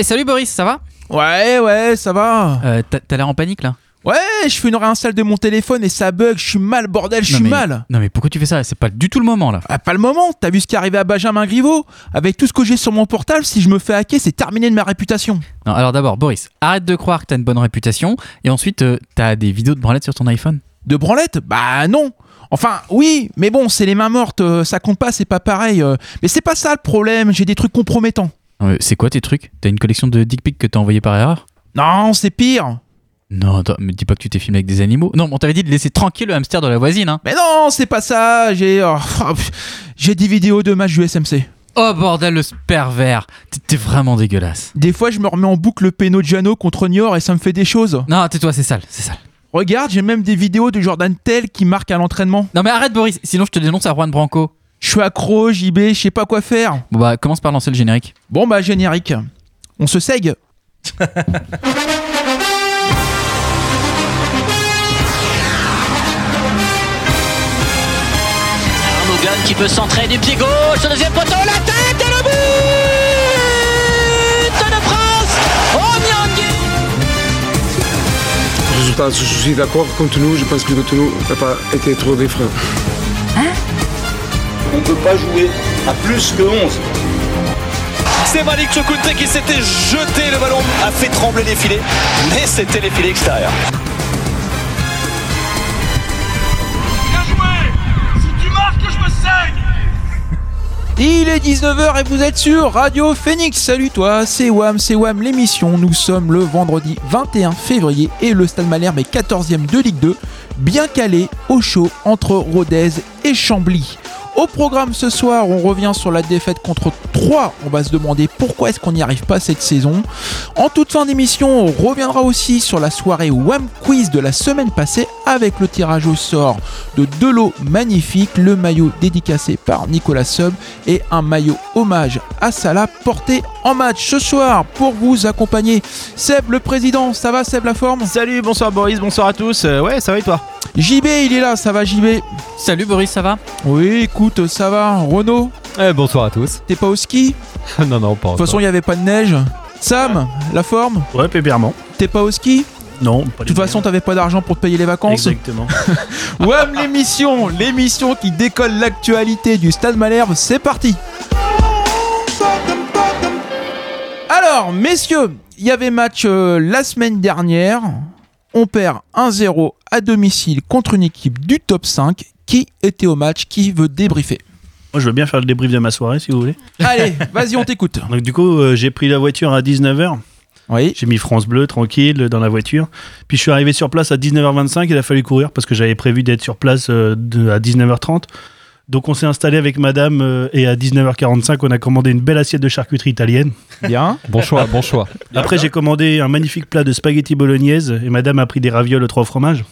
Hey, salut Boris, ça va? Ouais, ouais, ça va. euh, T'as t'as l'air en panique là? Ouais, je fais une réinstalle de mon téléphone et ça bug, je suis mal, bordel, je suis mais- mal. Non mais pourquoi tu fais ça? C'est pas du tout le moment là. Ah, pas le moment, t'as vu ce qui est arrivé à Benjamin Griveaux? Avec tout ce que j'ai sur mon portable, si je me fais hacker, c'est terminé de ma réputation. Non, alors d'abord, Boris, arrête de croire que t'as une bonne réputation et ensuite euh, t'as des vidéos de branlette sur ton iPhone. De branlette Bah non Enfin, oui, mais bon, c'est les mains mortes, euh, ça compte pas, c'est pas pareil. euh. Mais c'est pas ça le problème, j'ai des trucs compromettants. Euh, c'est quoi tes trucs? T'as une collection de dick pics que t'as envoyé par erreur? Non, c'est pire. Non, attends, me dis pas que tu t'es filmé avec des animaux. Non, on t'avait dit de laisser tranquille le hamster de la voisine, hein. Mais non, c'est pas ça, j'ai... oh, pff, j'ai des vidéos de matchs du SMC. Oh bordel, le pervers T'es- vraiment dégueulasse. Des fois, je me remets en boucle le péno de Giano contre Niort et ça me fait des choses. Non, tais-toi, c'est sale, c'est sale. Regarde, j'ai même des vidéos de Jordan Tell qui marquent à l'entraînement. Non mais arrête Boris, sinon je te dénonce à Juan Branco. Je suis accro, JB, je sais pas quoi faire. Bon bah commence par lancer le générique. Bon bah générique. On se. Armougan qui peut centrer du pied gauche, au deuxième poteau, la tête et le but de France Oh Nyangui Résultat, je suis d'accord contre nous. Je pense que contre nous n'a pas été trop des freins. On ne peut pas jouer à plus que 11. C'est Malik Chokunte qui s'était jeté, le ballon a fait trembler les filets, mais c'était les filets extérieurs. Bien joué Si tu marques, je me saigne Il est 19h et vous êtes sur Radio Phoenix. Salut toi, c'est Wam, c'est Wam l'émission. Nous sommes le vendredi 21 février et le Stade Malherbe est 14e de Ligue 2, bien calé au chaud entre Rodez et Chambly. Au programme ce soir, on revient sur la défaite contre 3. On va se demander pourquoi est-ce qu'on n'y arrive pas cette saison. En toute fin d'émission, on reviendra aussi sur la soirée Wham Quiz de la semaine passée avec le tirage au sort de deux lots magnifiques, le maillot dédicacé par Nicolas Sub et un maillot hommage à Salah porté en match ce soir pour vous accompagner. Seb le président, ça va Seb la forme? Salut, bonsoir Boris, bonsoir à tous. Euh, ouais, ça va et toi? JB il est là, ça va JB Salut Boris, ça va? Oui écoute, ça va. Renaud, Eh, Bonsoir à tous. t'es pas au ski? De non, non, pas toute façon il n'y avait pas de neige. Sam, la forme? Ouais, pépèrement. T'es pas au ski? Non, pas De toute façon t'avais pas d'argent pour te payer les vacances Exactement. WAM l'émission, l'émission qui décolle l'actualité du Stade Malherbe, c'est parti Alors, messieurs, il y avait match euh, la semaine dernière. On perd 1-0 à domicile contre une équipe du top 5. Qui était au match? Qui veut débriefer? Moi, je veux bien faire le débrief de ma soirée, si vous voulez. Allez, vas-y, on t'écoute. Donc, du coup, euh, j'ai pris la voiture à 19h. Oui. J'ai mis France Bleu tranquille dans la voiture. Puis, je suis arrivé sur place à 19h25. Il a fallu courir parce que j'avais prévu d'être sur place euh, de- à 19h30. Donc, on s'est installé avec madame euh, et à 19h45, on a commandé une belle assiette de charcuterie italienne. Bien. bon choix, bon choix. Après, j'ai commandé un magnifique plat de spaghetti bolognaise et madame a pris des ravioles aux trois fromages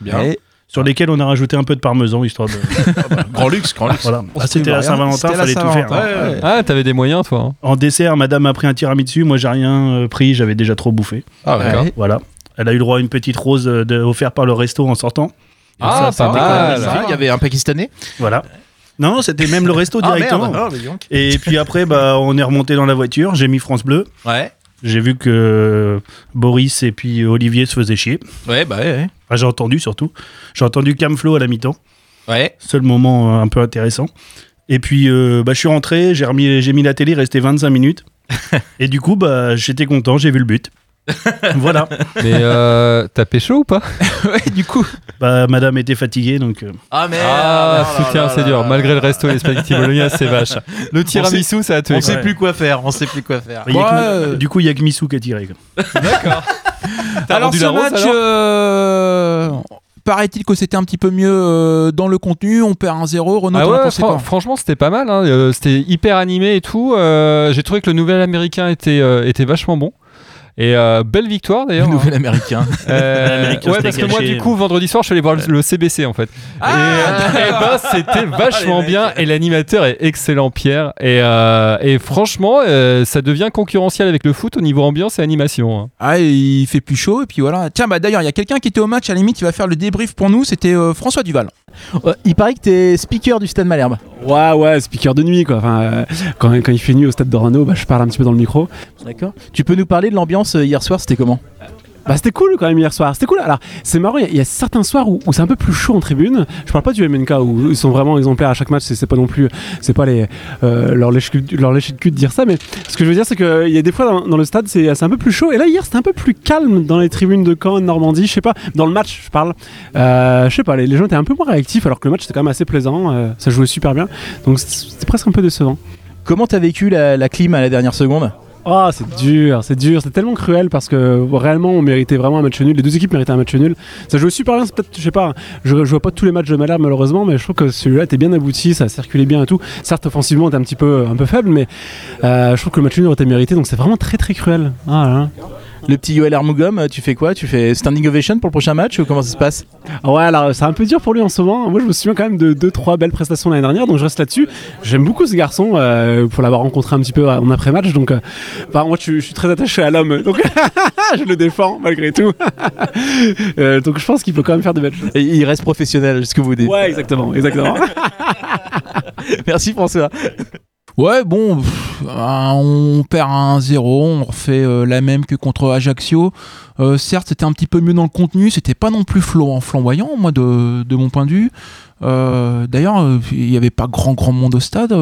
Bien. Sur lesquels on a rajouté un peu de parmesan histoire de. Grand luxe, grand luxe. voilà. Ah, C'était la Saint-Valentin, fallait tout faire. Ouais. Ah, t'avais des moyens, toi. hein. En dessert, madame a pris un tiramisu. Moi, j'ai rien euh, pris, j'avais déjà trop bouffé. Ah, Ouais. Voilà. Elle a eu le droit à une petite rose euh, de- offerte par le resto en sortant. Ah, Ça, pas c'était mal. Il y avait un Pakistanais. Voilà. Non, c'était même le resto directement. Ah, mais dis donc. Et puis après, bah, on est remonté dans la voiture. J'ai mis France Bleu. Ouais. J'ai vu que Boris et puis Olivier se faisaient chier. Ouais, bah ouais. Enfin, j'ai entendu surtout. J'ai entendu Camflo à la mi-temps. Ouais. Seul moment euh, un peu intéressant. Et puis, euh, bah, je suis rentré, j'ai remis, j'ai mis la télé, il restait 25 minutes. et du coup, bah, j'étais content, j'ai vu le but. voilà. Mais euh, t'as pécho ou pas Ouais, du coup. Bah, madame était fatiguée, donc. euh, Ah merde Ah, soutien, c'est dur. Malgré le resto et les spaghetti bolognaise, c'est vache. Le tiramisu, ça a tué. On sait Ouais. plus quoi faire, on sait plus quoi faire. il y a Ouais, que- euh, Du coup, il y a que Missou qui a tiré. quoi. T'as Alors rendu ce la rose, match, alors euh, paraît-il que c'était un petit peu mieux euh, dans le contenu. On perd 1-0. Renaud, Ah ouais, fran- franchement, c'était pas mal. hein. Euh, c'était hyper animé et tout. Euh, J'ai trouvé que le nouvel américain était, euh, était vachement bon. Et euh, belle victoire d'ailleurs. Le nouvel américain. Euh, ouais, parce que moi, du coup, vendredi soir, je suis allé voir le, le CBC en fait. Ah, et et ben, c'était vachement bien. Et l'animateur est excellent, Pierre. Et, euh, et franchement, euh, ça devient concurrentiel avec le foot au niveau ambiance et animation. hein. Ah, et il fait plus chaud et puis voilà. Tiens, bah d'ailleurs, il y a quelqu'un qui était au match. À la limite, il va faire le débrief pour nous. C'était euh, François Duval. Euh, il paraît que t'es speaker du Stade Malherbe. Ouais, ouais, speaker de nuit, quoi. Enfin, euh, quand, quand il fait nuit au stade d'Orano, bah, je parle un petit peu dans le micro. D'accord. Tu peux nous parler de l'ambiance euh, hier soir, c'était comment? Bah, c'était cool quand même hier soir. C'était cool. Alors, c'est marrant, il y, a- certains soirs où, c'est un peu plus chaud en tribune. Je parle pas du MNK où ils sont vraiment exemplaires à chaque match. C'est pas non plus, c'est pas les euh, leur lécher leur lécher de cul de dire ça. Mais ce que je veux dire, c'est qu'il y a des fois dans, le stade, c'est un peu plus chaud. Et là, hier, c'était un peu plus calme dans les tribunes de Caen, de Normandie. Je sais pas, dans le match, je parle. Euh, je sais pas, les, gens étaient un peu moins réactifs alors que le match était quand même assez plaisant. euh, ça jouait super bien. Donc c'était presque un peu décevant. Comment t'as vécu la clim à la dernière seconde? Oh, c'est dur, c'est dur, c'est tellement cruel parce que réellement on méritait vraiment un match nul. Les deux équipes méritaient un match nul. Ça jouait super bien, peut-être, je sais pas, je, vois pas tous les matchs de Malherbe malheureusement, mais je trouve que celui-là était bien abouti, ça circulait bien et tout. Certes, offensivement, on était un petit peu, un peu faible, mais euh, je trouve que le match nul aurait été mérité, donc c'est vraiment très très cruel. Ah là. Le petit Yoel Armougom, tu fais quoi? Tu fais standing ovation pour le prochain match ou comment ça se passe? Ouais, alors c'est un peu dur pour lui en ce moment. Moi, je me souviens quand même de deux, trois belles prestations l'année dernière, donc je reste là-dessus. J'aime beaucoup ce garçon euh, pour l'avoir rencontré un petit peu en après-match, donc euh, bah, moi, je, suis- je suis très attaché à l'homme, donc je le défends malgré tout. Euh, donc je pense qu'il peut quand même faire des belles choses. Et Il reste professionnel, c'est ce que vous dites. Ouais, exactement, exactement. Merci François. Ouais, bon, on perd un 0 on refait euh, la même que contre Ajaccio. Euh, certes, c'était un petit peu mieux dans le contenu, c'était pas non plus flamboyant, moi, de, mon point de vue. Euh, D'ailleurs, il n'y avait pas grand grand monde au stade.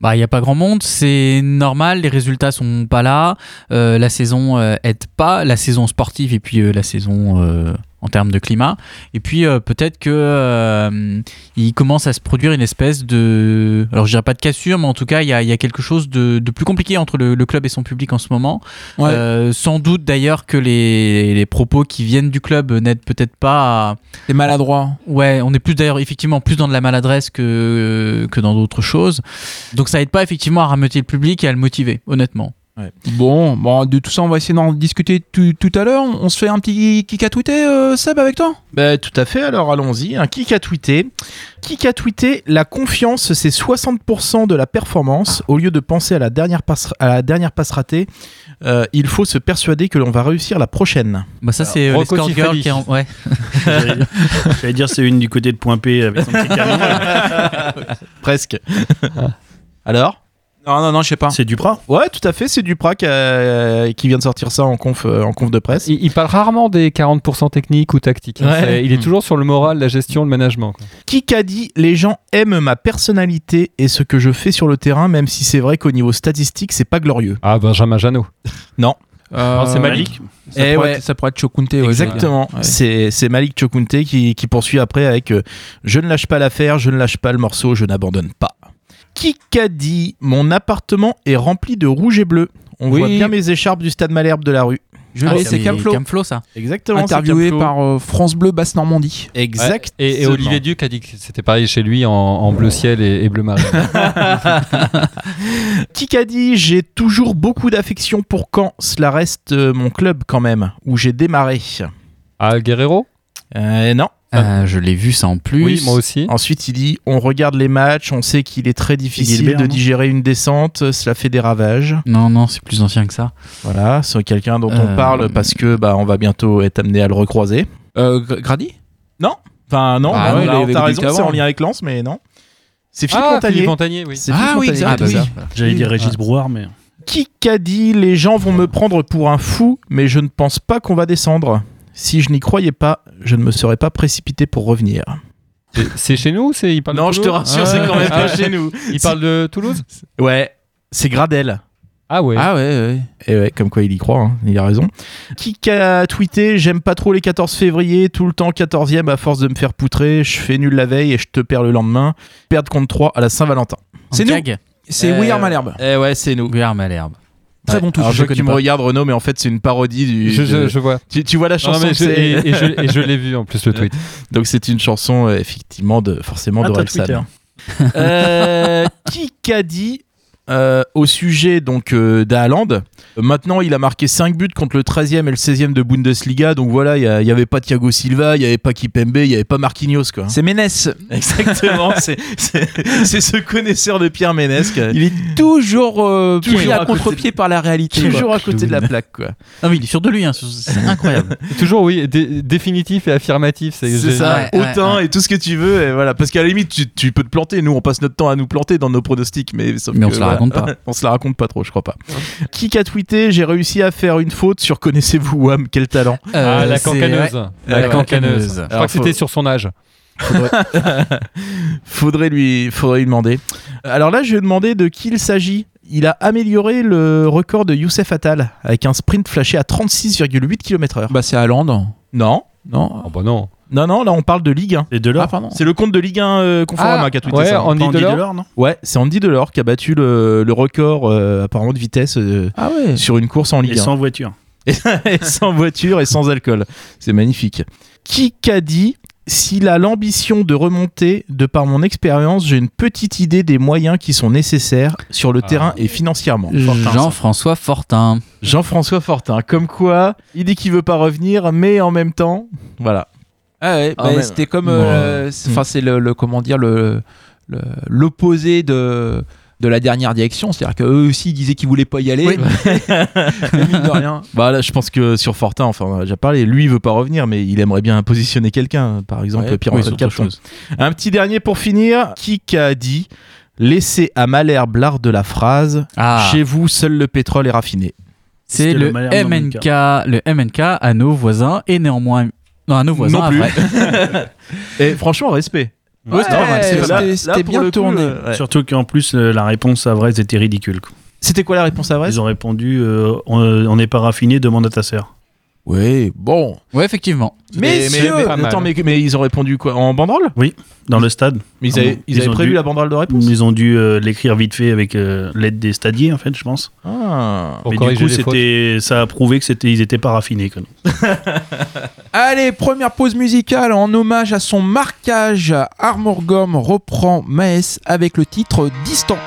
Bah, il n'y a pas grand monde, c'est normal, les résultats sont pas là, la saison aide pas, la saison sportive et puis la saison en termes de climat. Et puis euh, peut-être que euh, il commence à se produire une espèce de, alors je dirais pas de cassure, mais en tout cas il y a, il y a quelque chose de, de plus compliqué entre le, le club et son public en ce moment. Ouais. Euh, sans doute d'ailleurs que les, les propos qui viennent du club n'aident peut-être pas à, Les maladroits. Ouais, on est plus d'ailleurs effectivement plus dans de la maladresse que, que dans d'autres choses. Donc ça aide pas effectivement à rameuter le public et à le motiver, honnêtement. Bon, bon, de tout ça, on va essayer d'en discuter tout, tout à l'heure. On se fait un petit kick à tweeter, euh, Seb, avec toi? Bah, tout à fait, alors allons-y. Un kick a tweeté. Kick a tweeté La confiance, c'est 60% de la performance. Au lieu de penser à la dernière passe, à la dernière passe ratée, euh, il faut se persuader que l'on va réussir la prochaine. Bah ça c'est euh, Rocco l'escort girl Siffredi. qui est en... ouais. J'allais dire- c'est une du côté de Point P avec son petit. Presque. alors? Non, non, non, je sais pas. C'est Duprat Ouais, tout à fait, c'est Duprat qui, a- qui vient de sortir ça en conf, euh, en conf de presse. Il, il parle rarement des 40% techniques ou tactiques. hein. Ouais. C'est- Il est toujours sur le moral, la gestion, le management. quoi. Qui a dit Les gens aiment ma personnalité et ce que je fais sur le terrain, même si c'est vrai qu'au niveau statistique, c'est pas glorieux. Ah, Benjamin Janot. Non. Euh, c'est Malik. Ça, Eh pourrait ouais. être, ça pourrait être Chokunte. ouais, Exactement. Ouais. C'est c'est Malik Chokunte qui, qui poursuit après avec euh, Je ne lâche pas l'affaire, je ne lâche pas le morceau, je n'abandonne pas. Qui a dit Mon appartement est rempli de rouge et bleu. On Oui. voit bien mes écharpes du stade Malherbe de la rue. Je Ah, c'est Camflo. Camflo ça. Exactement. c'est Interviewé par euh, France Bleu Basse Normandie. Exact. Et, et Olivier Duc a dit que c'était pareil chez lui en, en bleu ciel et, et bleu marine. Qui a dit J'ai toujours beaucoup d'affection pour Caen. Cela reste euh, mon club quand même, où j'ai démarré. ah, Guerrero? Euh, non. Euh, je l'ai vu ça en plus. Oui, moi aussi. Ensuite, il dit On regarde les matchs, on sait qu'il est très difficile Gilbert, de digérer une descente, cela fait des ravages. Non, non, c'est plus ancien que ça. Voilà, c'est quelqu'un dont Euh, on parle parce que bah on va bientôt être amené à le recroiser. Euh, Gr- Grady? Non, enfin non, Ah ouais, t'as raison, c'est en lien avec Lens, mais non. C'est Philippe ah, Montagnier. Philippe Montagnier, oui. C'est Ah Philippe oui, Montagnier. exact, bah, oui. J'allais dire Régis Brouard, mais. Qui a dit les gens vont me prendre pour un fou, mais je ne pense pas qu'on va descendre. Si je n'y croyais pas, je ne me serais pas précipité pour revenir. C'est- chez nous ou c'est il parle de Non, je te rassure, c'est quand même Ah, pas chez nous. Il parle de Toulouse Ouais, c'est Gradel. Ah ouais. Ah ouais, ouais. Et ouais, comme quoi il y croit, hein, il a raison. Qui a tweeté J'aime pas trop les 14 février, tout le temps 14e à force de me faire poutrer, je fais nul la veille et je te perds le lendemain. Perdre contre 3 à la Saint-Valentin. C'est nous. C'est Euh, Malherbe. Eh ouais, c'est nous. Guillaume Malherbe. Très Ouais. bon touche, Alors, je je vois que connais tu me regardes, Renaud, mais en fait, c'est une parodie du. Je, de- je, je vois. Tu, tu vois la chanson je- et, et je, et je l'ai vu en plus le tweet. Donc, c'est une chanson, effectivement, de, forcément, Ah, d'Orelsan. Twitter. Euh, qui a dit euh, au sujet donc euh, d'Haaland. Euh, Maintenant, il a marqué 5 buts contre le 13e et le 16e de Bundesliga. Donc voilà, il n'y avait pas Thiago Silva, il n'y avait pas Kipembe, il n'y avait pas Marquinhos. Quoi. C'est Ménès. Exactement, c'est- c'est c'est ce connaisseur de Pierre Ménès. quoi. Il est toujours, euh, Toujours pris à contre-pied par la réalité. Toujours quoi. à côté de la plaque. Quoi. Ah oui, il est sûr de lui, hein, c'est incroyable. Toujours, oui, dé- définitif et affirmatif. C'est C'est ça, Ouais, autant ouais. et tout ce que tu veux. Et voilà. Parce qu'à la limite, tu, tu peux te planter. Nous, on passe notre temps à nous planter dans nos pronostics. Mais, sauf Mais on que, se la voilà. Raconte pas. on se la raconte pas trop, je crois pas. Qui a tweeté J'ai réussi à faire une faute sur Connaissez-vous Wam Quel talent Ah, Euh, la c'est- cancaneuse. ouais. La La cancaneuse. cancaneuse. Je Alors, crois que c'était faut- sur son âge. faudrait, lui, faudrait lui demander. Alors là, je vais demander de qui il s'agit. Il a amélioré le record de Youssef Attal avec un sprint flashé à 36,8 km/h. Bah, c'est Haaland. Non, Non. Oh bah non. Non, non, là on parle de Ligue 1. Et Delors Ah, pardon. C'est le compte de Ligue 1 euh, Conforama Ah, qui a tweeté ouais, ça. Andy Pas Andy Delors Delors, non Ouais, c'est Andy Delors qui a battu le, le record euh, apparemment de vitesse euh, Ah ouais. sur une course en Ligue Et 1. sans voiture. et sans voiture et sans alcool. C'est magnifique. Qui qu'a dit s'il a l'ambition de remonter, de par mon expérience, j'ai une petite idée des moyens qui sont nécessaires sur le Ah. terrain et financièrement. Jean-François Fortin. Jean-François Fortin, comme quoi il dit qu'il veut pas revenir, mais en même temps, voilà. Ah ouais, Ah, bah, c'était comme. Bon, euh, c'est- Enfin, c'est le, le- Comment dire le le- l'opposé de de la dernière direction, c'est-à-dire qu'eux aussi ils disaient qu'ils voulaient pas y aller. Oui. Mine de rien. Bah là, je pense que sur Fortin, enfin, on en a déjà parlé, lui il veut pas revenir, mais il aimerait bien positionner quelqu'un, par exemple Ouais, Pierre oui, chose. Un petit dernier pour finir, qui a dit laissez à Malherbe l'art de la phrase. Ah, Chez vous, seul le pétrole est raffiné. c'est le, le MNK, le MNK à nos voisins et néanmoins. Non, à nos voisins Non plus. Et franchement, respect. Ouais, c'était pas mal, c'était bien coup, tourné. euh, ouais. Surtout qu'en plus, euh, la réponse à vrai, c'était ridicule. C'était quoi la réponse à vrai Ils ont répondu euh, on on n'est pas raffiné, demande à ta sœur. Oui, bon. Ouais, effectivement. Mais, mais, attends, mais, mais ils ont répondu quoi En banderole? Dans le stade. Mais ils Ah avaient, ils Ils avaient ont prévu dû- la banderole de réponse? Ils ont dû euh, l'écrire vite fait avec euh, l'aide des stadiers, en fait, je pense. Ah. Mais du coup, c'était, ça a prouvé que c'était, ils étaient pas raffinés. Quoi. Allez, première pause musicale en hommage à son marquage. Armor Gom reprend Maes avec le titre Distant.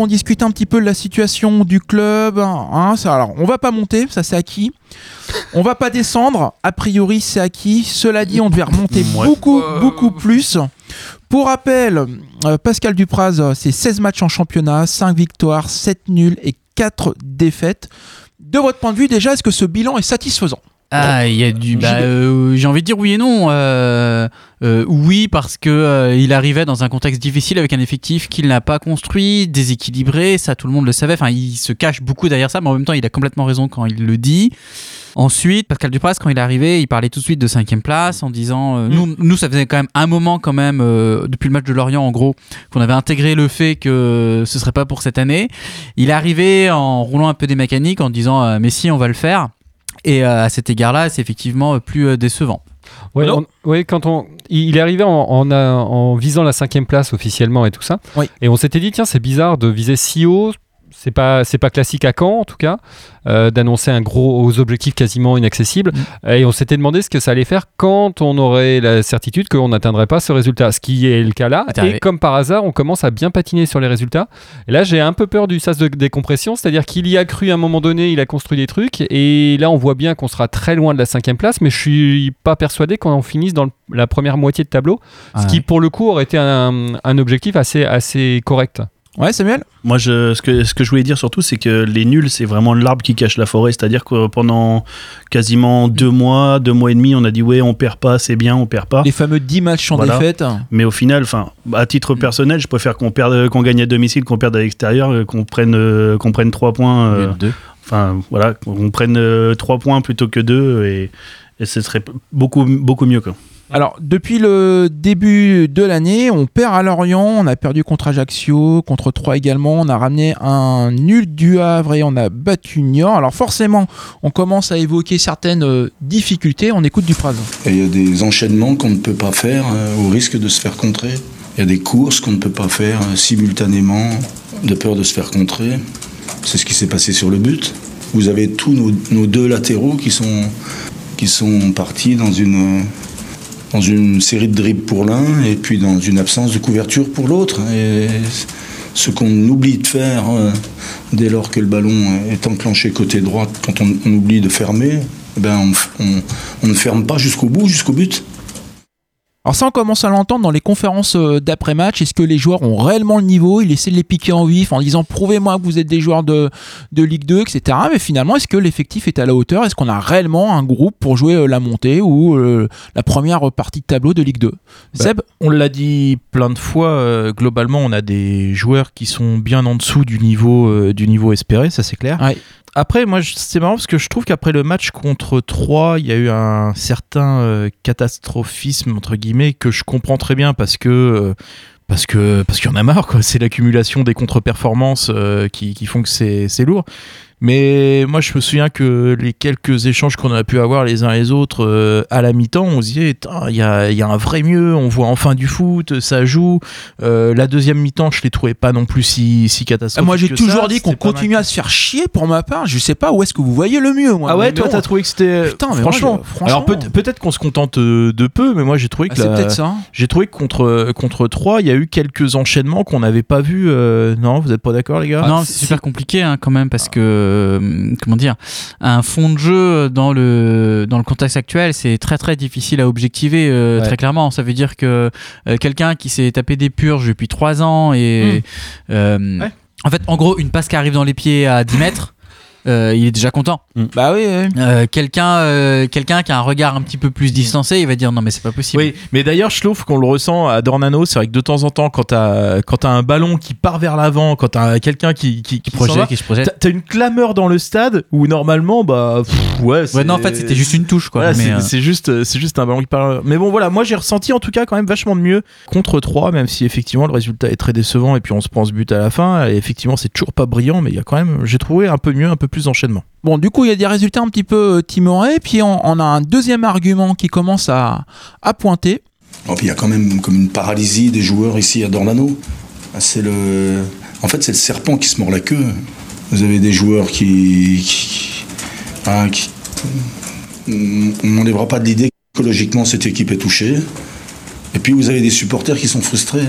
Qu'on discute un petit peu de la situation du club. hein. Ça, alors, on va pas monter, ça c'est acquis. On va pas descendre, a priori c'est acquis. Cela dit, on devait remonter Ouais. beaucoup, beaucoup plus. Pour rappel, euh, Pascal Dupraz, euh, c'est 16 matchs en championnat, 5 victoires, 7 nuls et 4 défaites. De votre point de vue, déjà, est-ce que ce bilan est satisfaisant? Ah, il y a du. bah, euh, J'ai envie de dire oui et non. Euh, euh, oui, parce que euh, il arrivait dans un contexte difficile avec un effectif qu'il n'a pas construit, déséquilibré. Ça, tout le monde le savait. Enfin, il se cache beaucoup derrière ça, mais en même temps, il a complètement raison quand il le dit. Ensuite, Pascal Dupras, quand il est arrivé, il parlait tout de suite de cinquième place en disant euh, nous, nous, ça faisait quand même un moment, quand même, euh, depuis le match de Lorient, en gros, qu'on avait intégré le fait que ce serait pas pour cette année. Il est arrivé en roulant un peu des mécaniques, en disant euh, mais si, on va le faire. Et euh, à cet égard-là, c'est effectivement euh, plus euh, décevant. Ouais, quand on, il est arrivé en, en, en visant la cinquième place officiellement et tout ça. Oui. Et on s'était dit, tiens, c'est bizarre de viser si haut. C'est pas, c'est pas classique à Caen, en tout cas, euh, d'annoncer un gros aux objectifs quasiment inaccessibles. Et on s'était demandé ce que ça allait faire quand on aurait la certitude qu'on n'atteindrait pas ce résultat. Ce qui est le cas là. Et comme par hasard, on commence à bien patiner sur les résultats. Et là, j'ai un peu peur du sas de décompression, c'est-à-dire qu'il y a cru à un moment donné, il a construit des trucs, et là, on voit bien qu'on sera très loin de la cinquième place, mais je suis pas persuadé qu'on finisse dans le- la première moitié de tableau, ce qui, pour le coup, aurait été un, un objectif assez, assez correct. Ouais, Samuel? Moi, je, ce, que, ce que je voulais dire surtout, c'est que les nuls, c'est vraiment l'arbre qui cache la forêt. C'est-à-dire que pendant quasiment deux mois, deux mois et demi, on a dit ouais, on perd pas, c'est bien, on perd pas. Les fameux 10 matchs sans Voilà. défaite. Mais au final, enfin, à titre personnel, je préfère qu'on perde, qu'on gagne à domicile, qu'on perde à l'extérieur, euh, qu'on prenne, euh, qu'on prenne trois points. euh, Deux. Enfin, voilà, qu'on prenne euh, trois points plutôt que deux, et, et ce serait beaucoup, beaucoup mieux. Quoi. Alors, depuis le début de l'année, on perd à Lorient, on a perdu contre Ajaccio, contre Troyes également, on a ramené un nul du Havre et on a battu Niort. Alors forcément, on commence à évoquer certaines euh, difficultés, on écoute du Praz. Et il y a des enchaînements qu'on ne peut pas faire euh, au risque de se faire contrer. Il y a des courses qu'on ne peut pas faire euh, simultanément de peur de se faire contrer. C'est ce qui s'est passé sur le but. Vous avez tous nos, nos deux latéraux qui sont, qui sont partis dans une, dans une série de dribbles pour l'un et puis dans une absence de couverture pour l'autre. Ce qu'on oublie de faire euh, dès lors que le ballon est enclenché côté droit, quand on, oublie de fermer, eh ben on ne ferme pas jusqu'au bout, jusqu'au but. Alors ça, on commence à l'entendre dans les conférences euh, d'après-match. Est-ce que les joueurs ont réellement le niveau? Il essaie de les piquer en vif en disant prouvez-moi que vous êtes des joueurs de, de Ligue 2, etc. Mais finalement, est-ce que l'effectif est à la hauteur? Est-ce qu'on a réellement un groupe pour jouer euh, la montée ou euh, la première partie de tableau de Ligue 2 Seb? Bah, On l'a dit plein de fois, euh, globalement, on a des joueurs qui sont bien en dessous du niveau, euh, du niveau espéré, ça c'est clair. Ouais. Après, moi, c'est marrant parce que je trouve qu'après le match contre 3, il y a eu un certain euh, catastrophisme, entre guillemets, que je comprends très bien parce que. euh, parce que parce qu'il y en a marre c'est l'accumulation des contre-performances euh, qui, qui font que c'est lourd mais moi je me souviens que les quelques échanges qu'on a pu avoir les uns les autres euh, à la mi-temps on se disait il y a, il y a un vrai mieux on voit enfin du foot ça joue Euh, la deuxième mi-temps je les trouvais pas non plus si, si catastrophiques Ah, Moi, j'ai toujours ça. dit qu'on continue à se faire chier pour ma part. Je sais pas où est-ce que vous voyez le mieux. Moi. ah ouais, Mais toi t'as trouvé que c'était Putain, mais franchement. moi, je- franchement. Alors peut- peut-être qu'on se contente euh, de peu, mais moi j'ai trouvé Ah, que c'est la- peut-être ça. j'ai trouvé que contre contre 3, il y a eu quelques enchaînements qu'on n'avait pas vus. euh, Non, vous êtes pas d'accord les gars? Non, c'est super compliqué hein, quand même parce que euh, comment dire, un fond de jeu dans le dans le contexte actuel, c'est très très difficile à objectiver euh, Ouais. très clairement. Ça veut dire que euh, quelqu'un qui s'est tapé des purges depuis 3 ans et Ouais. en fait, en gros, une passe qui arrive dans les pieds à 10 mètres. Euh, il est déjà content. Bah oui. oui. Euh, quelqu'un, euh, quelqu'un qui a un regard un petit peu plus distancé, il va dire non mais c'est pas possible. Oui, mais d'ailleurs, je trouve qu'on le ressent à Dornano. C'est vrai que de temps en temps, quand t'as quand t'as un ballon qui part vers l'avant, quand t'as quelqu'un qui qui, qui, s'en projette, va, qui se projette. t'as- une clameur dans le stade où normalement, bah pff, ouais. Ouais, non, en fait, c'était juste une touche quoi. Voilà, c'est c'est juste, c'est juste un ballon qui part. Mais bon, voilà, moi j'ai ressenti en tout cas quand même vachement de mieux contre 3, même si effectivement le résultat est très décevant et puis on se prend ce but à la fin. Et effectivement, c'est toujours pas brillant, mais il y a quand même, j'ai trouvé un peu mieux, un peu plus d'enchaînement. Bon, du coup, il y a des résultats un petit peu euh, timorés. Puis on, on a un deuxième argument qui commence à, à pointer. Bon, puis il y a quand même comme une paralysie des joueurs ici à Dornano. Ah, C'est le, en fait, c'est le serpent qui se mord la queue. Vous avez des joueurs qui, qui- ah, qui- on n'enlèvera pas de l'idée qu'écologiquement cette équipe est touchée. Et puis vous avez des supporters qui sont frustrés.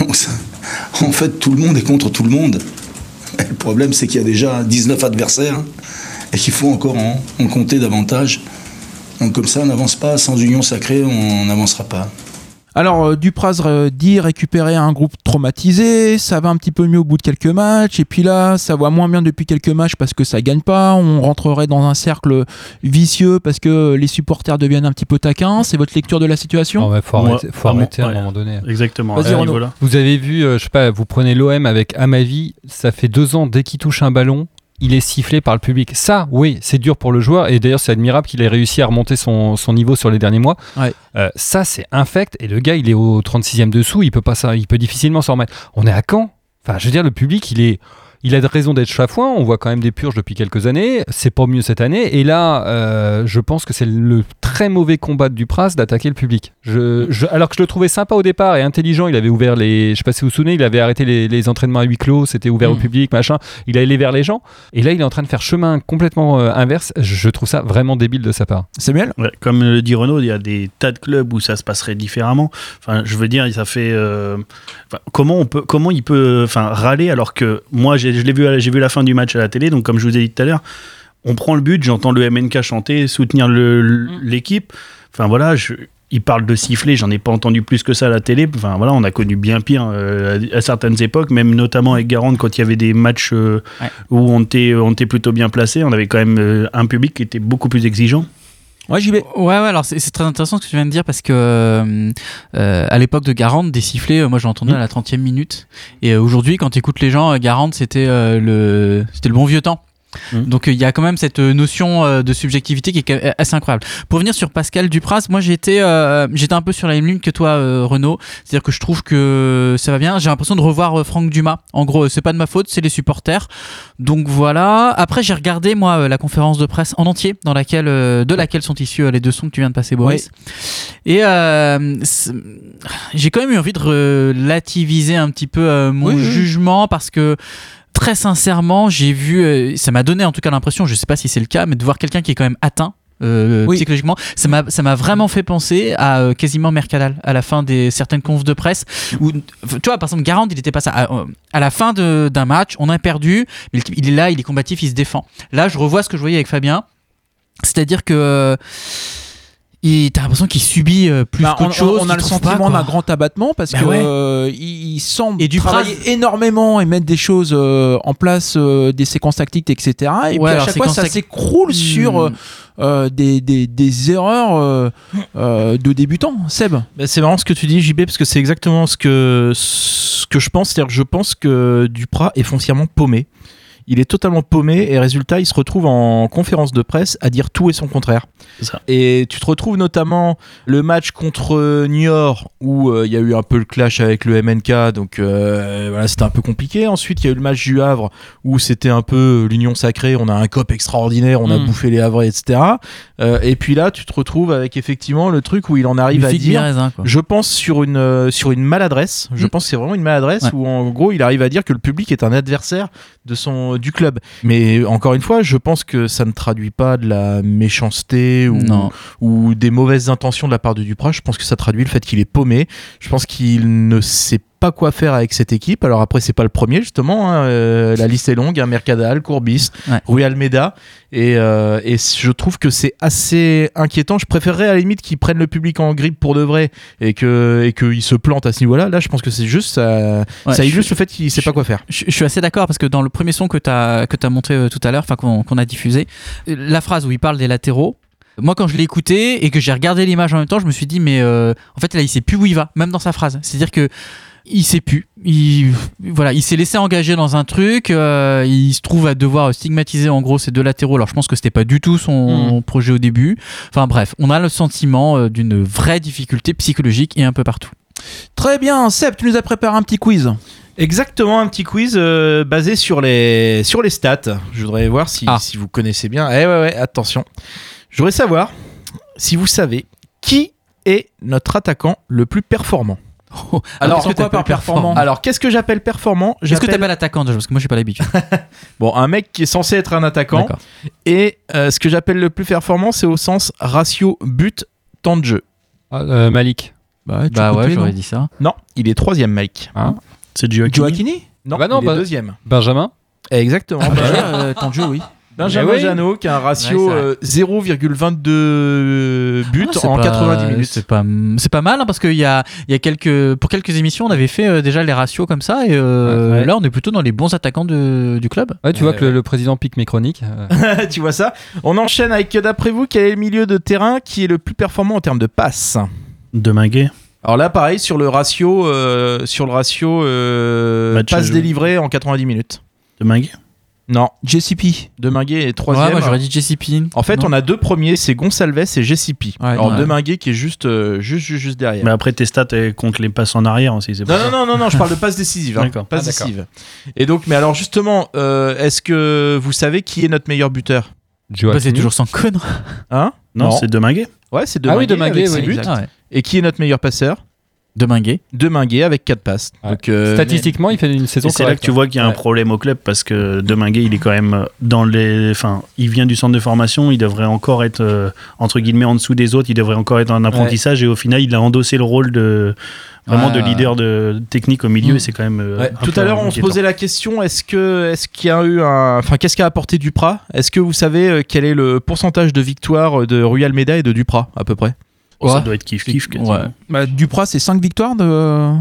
en fait, tout le monde est contre tout le monde. Le problème, c'est qu'il y a déjà 19 adversaires et qu'il faut encore en, en compter davantage. Donc comme ça, on n'avance pas. Sans union sacrée, on n'avancera pas. Alors, euh, Dupraz euh, dit récupérer un groupe traumatisé, ça va un petit peu mieux au bout de quelques matchs, et puis là, ça va moins bien depuis quelques matchs parce que ça gagne pas, on rentrerait dans un cercle vicieux parce que les supporters deviennent un petit peu taquins, c'est votre lecture de la situation? Ouais, faut arrêter, faut ah, moi, arrêter à un ouais. moment donné. Exactement. À. Vous avez vu, euh, je sais pas, vous prenez l'OM avec Amavi, ça fait deux ans, dès qu'il touche un ballon, il est sifflé par le public. Ça, oui, c'est dur pour le joueur, et d'ailleurs c'est admirable qu'il ait réussi à remonter son, son niveau sur les derniers mois. Ouais. Euh, ça, c'est infect, et le gars, il est au 36e dessous, il peut, pas, ça, il peut difficilement s'en remettre. On est à quand? Enfin, je veux dire, le public, il est... Il a de raison d'être chafouin, on voit quand même des purges depuis quelques années, c'est pas mieux cette année, et là, euh, je pense que c'est le très mauvais combat de Dupras d'attaquer le public. Je, je- alors que je le trouvais sympa au départ et intelligent, il avait ouvert les, je sais pas si vous vous souvenez, il avait arrêté les, les entraînements à huis clos, c'était ouvert au Mm. public, machin, il allait vers les gens, et là il est en train de faire chemin complètement euh, inverse, je, je trouve ça vraiment débile de sa part. Samuel? Ouais, comme le dit Renaud, il y a des tas de clubs où ça se passerait différemment. Enfin, je veux dire, ça fait. euh, enfin, comment on peut, comment il peut, enfin, râler alors que moi, j'ai, l'ai vu, j'ai vu la fin du match à la télé. Donc, comme je vous ai dit tout à l'heure, on prend le but, j'entends le MNK chanter, soutenir le- l'équipe. Enfin voilà, je, il parle de siffler, j'en ai pas entendu plus que ça à la télé. Enfin voilà, on a connu bien pire euh, à, à certaines époques, même notamment avec Garande quand il y avait des matchs euh, Ouais. où on était, on était plutôt bien placé. On avait quand même euh, un public qui était beaucoup plus exigeant. Ouais, j'y vais. Ouais, ouais, alors c'est très intéressant ce que tu viens de dire parce que euh, euh, à l'époque de Garande, des sifflets, euh, moi j'ai entendu à la 30e minute. Et euh, aujourd'hui, quand tu écoutes les gens, Garande c'était euh, le, c'était le bon vieux temps. Mhm. Donc euh, il y a quand même cette euh, notion euh, de subjectivité qui est assez incroyable. Pour venir sur Pascal Dupras, moi j'étais euh, j'étais un peu sur la même ligne que toi euh, Renaud, c'est-à-dire que je trouve que ça va bien. J'ai l'impression de revoir euh, Franck Dumas. En gros, c'est pas de ma faute, c'est les supporters. Donc voilà. Après j'ai regardé moi la conférence de presse en entier dans laquelle de laquelle sont issus les deux sons que tu viens de passer Boris. Et j'ai quand même eu envie de relativiser un petit peu mon Oui, oui. jugement parce que très sincèrement, j'ai vu, euh, ça m'a donné en tout cas l'impression, je sais pas si c'est le cas, mais de voir quelqu'un qui est quand même atteint. euh, Oui. psychologiquement, ça m'a ça m'a vraiment fait penser à euh, quasiment Mercadal à la fin des certaines confs de presse où tu vois par exemple Garand il était pas ça à, à la fin de- d'un match on a perdu mais il est là il est combatif il se défend là je revois ce que je voyais avec Fabien c'est-à-dire que euh, t'as l'impression qu'il subit euh, plus Bah, qu'autre chose on a le sentiment d'un grand abattement parce Bah que ouais. euh, il, il semble Et du travailler énormément et mettre des choses euh, en place, euh, des séquences tactiques, etc. Et Ouais, puis à chaque fois, ça s'écroule Hmm. sur euh, euh, des, des- des erreurs euh, euh, de débutants. Seb Bah, c'est marrant ce que tu dis, JB, parce que c'est exactement ce que, ce que je pense. C'est-à-dire que je pense que Duprat est foncièrement paumé. Il est totalement paumé et résultat, il se retrouve en conférence de presse à dire tout et son contraire. Ça. Et tu te retrouves notamment le match contre Niort où euh, il y a eu un peu le clash avec le MNK, donc euh, voilà, c'était un peu compliqué. Ensuite, il y a eu le match du Havre où c'était un peu l'union sacrée, on a un cop extraordinaire, on a Mm. bouffé les Havres, etc. Euh, et puis là, tu te retrouves avec effectivement le truc où il en arrive à dire quoi. je pense sur une euh, sur une maladresse. Je Mm. pense que c'est vraiment une maladresse Ouais. où en gros il arrive à dire que le public est un adversaire de son du club. Mais encore une fois, je pense que ça ne traduit pas de la méchanceté ou Non. ou des mauvaises intentions de la part de Duprat. Je pense que ça traduit le fait qu'il est paumé. Je pense qu'il ne sait pas quoi faire avec cette équipe. Alors après, c'est pas le premier justement. hein. Euh, la liste est longue. Hein. Mercadal, Courbis, Ouais. Rui Almeida. Et, euh, et je trouve que c'est assez inquiétant. Je préférerais à la limite qu'ils prennent le public en grippe pour de vrai et que et qu'ils se plantent à ce niveau-là. Là, je pense que c'est juste ça, Ouais, ça illustre le fait qu'il sait pas quoi faire. Je, je suis assez d'accord parce que dans le premier son que tu as, que as montré euh, tout à l'heure, enfin qu'on a diffusé, la phrase où il parle des latéraux, moi quand je l'ai écouté et que j'ai regardé l'image en même temps, je me suis dit, mais euh, en fait là il sait plus où il va, même dans sa phrase. C'est-à-dire que il sait plus. Il, voilà, il s'est laissé engager dans un truc. euh, il se trouve à devoir stigmatiser en gros ces deux latéraux. Alors je pense que c'était pas du tout son projet au début. Enfin bref, on a le sentiment euh, d'une vraie difficulté psychologique et un peu partout. Très bien, Seb, tu nous as préparé un petit quiz. Exactement, un petit quiz euh, basé sur les, sur les stats. Je voudrais voir si, Ah. si vous connaissez bien. Eh ouais, ouais, attention. Je voudrais savoir si vous savez qui est notre attaquant le plus performant Alors, qu'est-ce quoi t'appelles par performant Alors, qu'est-ce que j'appelle performant Est-ce que t'appelles attaquant déjà Parce que moi, j'ai pas l'habitude. Bon, un mec qui est censé être un attaquant. Et euh, ce que j'appelle le plus performant, c'est au sens ratio but temps de jeu. Ah, euh, Malik. Bah, Bah ouais, non j'aurais dit ça. Non, il est troisième, Mike. C'est Gioacchini. Gioacchini Non, Bah non, il bah- est deuxième. Benjamin. Exactement. Ah, Benjamin- Euh, Temps de jeu, oui. Benjamin oui. Janot qui a un ratio Ouais, c'est vrai. euh, 0,22 buts Ah, en pas- 90 minutes. C'est pas, c'est pas mal hein, parce qu'il y a, il y a quelques, pour quelques émissions, on avait fait euh, déjà les ratios comme ça et euh, Ouais, ouais. là, on est plutôt dans les bons attaquants de- du club. Ouais, tu vois que le, le président pique mes chroniques. euh, tu vois ça On enchaîne avec, d'après vous, quel est le milieu de terrain qui est le plus performant en termes de passes? De Minguet. Alors là, pareil, sur le ratio, euh, sur le ratio euh, joué. délivrées en 90 minutes. De Minguet. Non, JCP. Deminguet est troisième. Ouais, moi j'aurais dit Pin. En fait, Non. on a deux premiers, c'est Gonsalves et JCP. Ouais, Alors ouais. Deminguet qui est juste, euh, juste, juste, juste derrière. Mais après, tes stats elles comptent les passes en arrière aussi. Non, non, non, non, non, je parle de passe décisive. Hein. D'accord. Passe Ah, d'accord. décisive. Et donc, mais alors justement, euh, est-ce que vous savez qui est notre meilleur buteur? Bah, c'est toujours sans conne. Hein? Non, c'est de Minguet. Ouais, c'est Ah oui, Deminguet Deminguet, avec oui, ses buts. exact. Et qui est notre meilleur passeur? Deminguet. Deminguet avec 4 passes. Ouais. Donc, euh, Statistiquement, il fait une saison Et c'est là que tu vois qu'il y a un Ouais. problème au club parce que Deminguet, il est quand même dans les. Enfin, il vient du centre de formation, il devrait encore être euh, entre guillemets en dessous des autres, il devrait encore être en apprentissage et au final, il a endossé le rôle de vraiment Ouais, de leader de technique au milieu Mm. et c'est quand même. euh, tout à l'heure, on se posait la question est-ce que, est-ce qu'il y a eu un, enfin, qu'est-ce qu'a apporté Duprat? Est-ce que vous savez euh, quel est le pourcentage de victoire de Rui Almeida et de Duprat à peu près? Oh, Ça doit être kiff kiff. Ouais. Bah, Duprat, c'est 5 victoires de.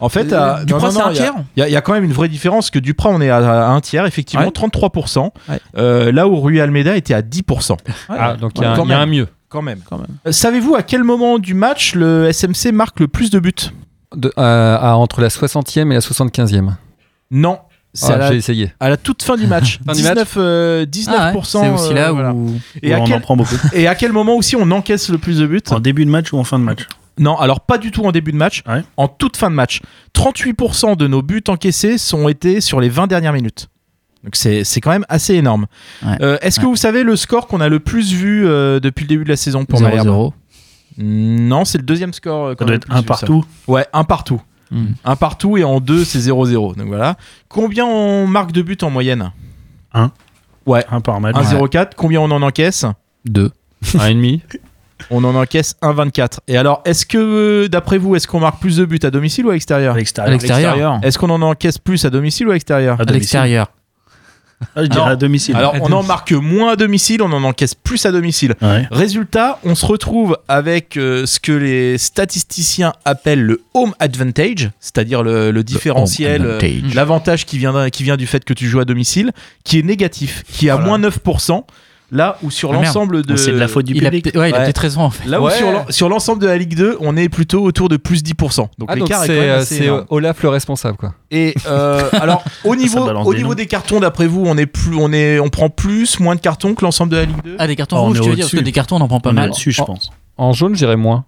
En fait, Euh, à- Duprat, c'est un il y a- tiers Il y, a- il y a quand même une vraie différence que Duprat, on est à, à un tiers, effectivement, Ouais. 33%. Ouais. Euh, là où Rui Almeida était à 10%. Ah, donc il y a, Ouais, un- y a un mieux. Quand même. Quand même. Euh, Savez-vous à quel moment du match le SMC marque le plus de buts? De- euh, à- entre la 60e et la 75e. Non. Ah, à, la, J'ai essayé. à la toute fin du match. Fin du match 19, euh, 19%. Ah ouais, c'est aussi là euh, où. voilà. Et, à on en quel, prend beaucoup. et à quel moment aussi on encaisse le plus de buts En début de match ou en fin de match Non, alors pas du tout en début de match, Ouais. en toute fin de match. 38% de nos buts encaissés sont été sur les 20 dernières minutes. Donc c'est c'est quand même assez énorme. Ouais. Euh, Est-ce que vous savez le score qu'on a le plus vu euh, depuis le début de la saison pour Malherbe 0-0. Non, c'est le deuxième score. euh, Ça doit être un ça. partout. Ouais, un partout. Hmm. Un partout et en deux, c'est 0-0. Donc voilà. Combien on marque de buts en moyenne Ouais. Un par match. 1-0-4. Combien on en encaisse 2. Un et demi. On en encaisse 1-24. Et alors, est-ce que, d'après vous, est-ce qu'on marque plus de buts à domicile ou à l'extérieur À À l'extérieur. Est-ce qu'on en encaisse plus à domicile ou à l'extérieur À l'extérieur. Ah, je dirais à domicile. Alors, À on en marque moins à domicile, on en encaisse plus à domicile. Ouais. Résultat, on se retrouve avec euh, ce que les statisticiens appellent le home advantage, c'est-à-dire le, le différentiel, euh, l'avantage qui vient, d'un- qui vient du fait que tu joues à domicile, qui est négatif, qui est à Voilà. moins 9%, là où sur Ah, l'ensemble de... C'est de la faute du Il a public. ouais, il a peut-être raison en fait. Là où Ouais. sur l'en- sur l'ensemble de la Ligue 2, on est plutôt autour de plus 10%. Donc Ah, donc l'écart est c'est quand même euh. Olaf le responsable, quoi. Et euh, alors au niveau au des niveau des cartons d'après vous, on est plus on est on prend plus moins de cartons que l'ensemble de la Ligue 2 Ah, des cartons Oh, on rouges, tu veux dire Parce que des cartons, on en prend pas On mal. au-dessus, je pense. En jaune, j'irais moins.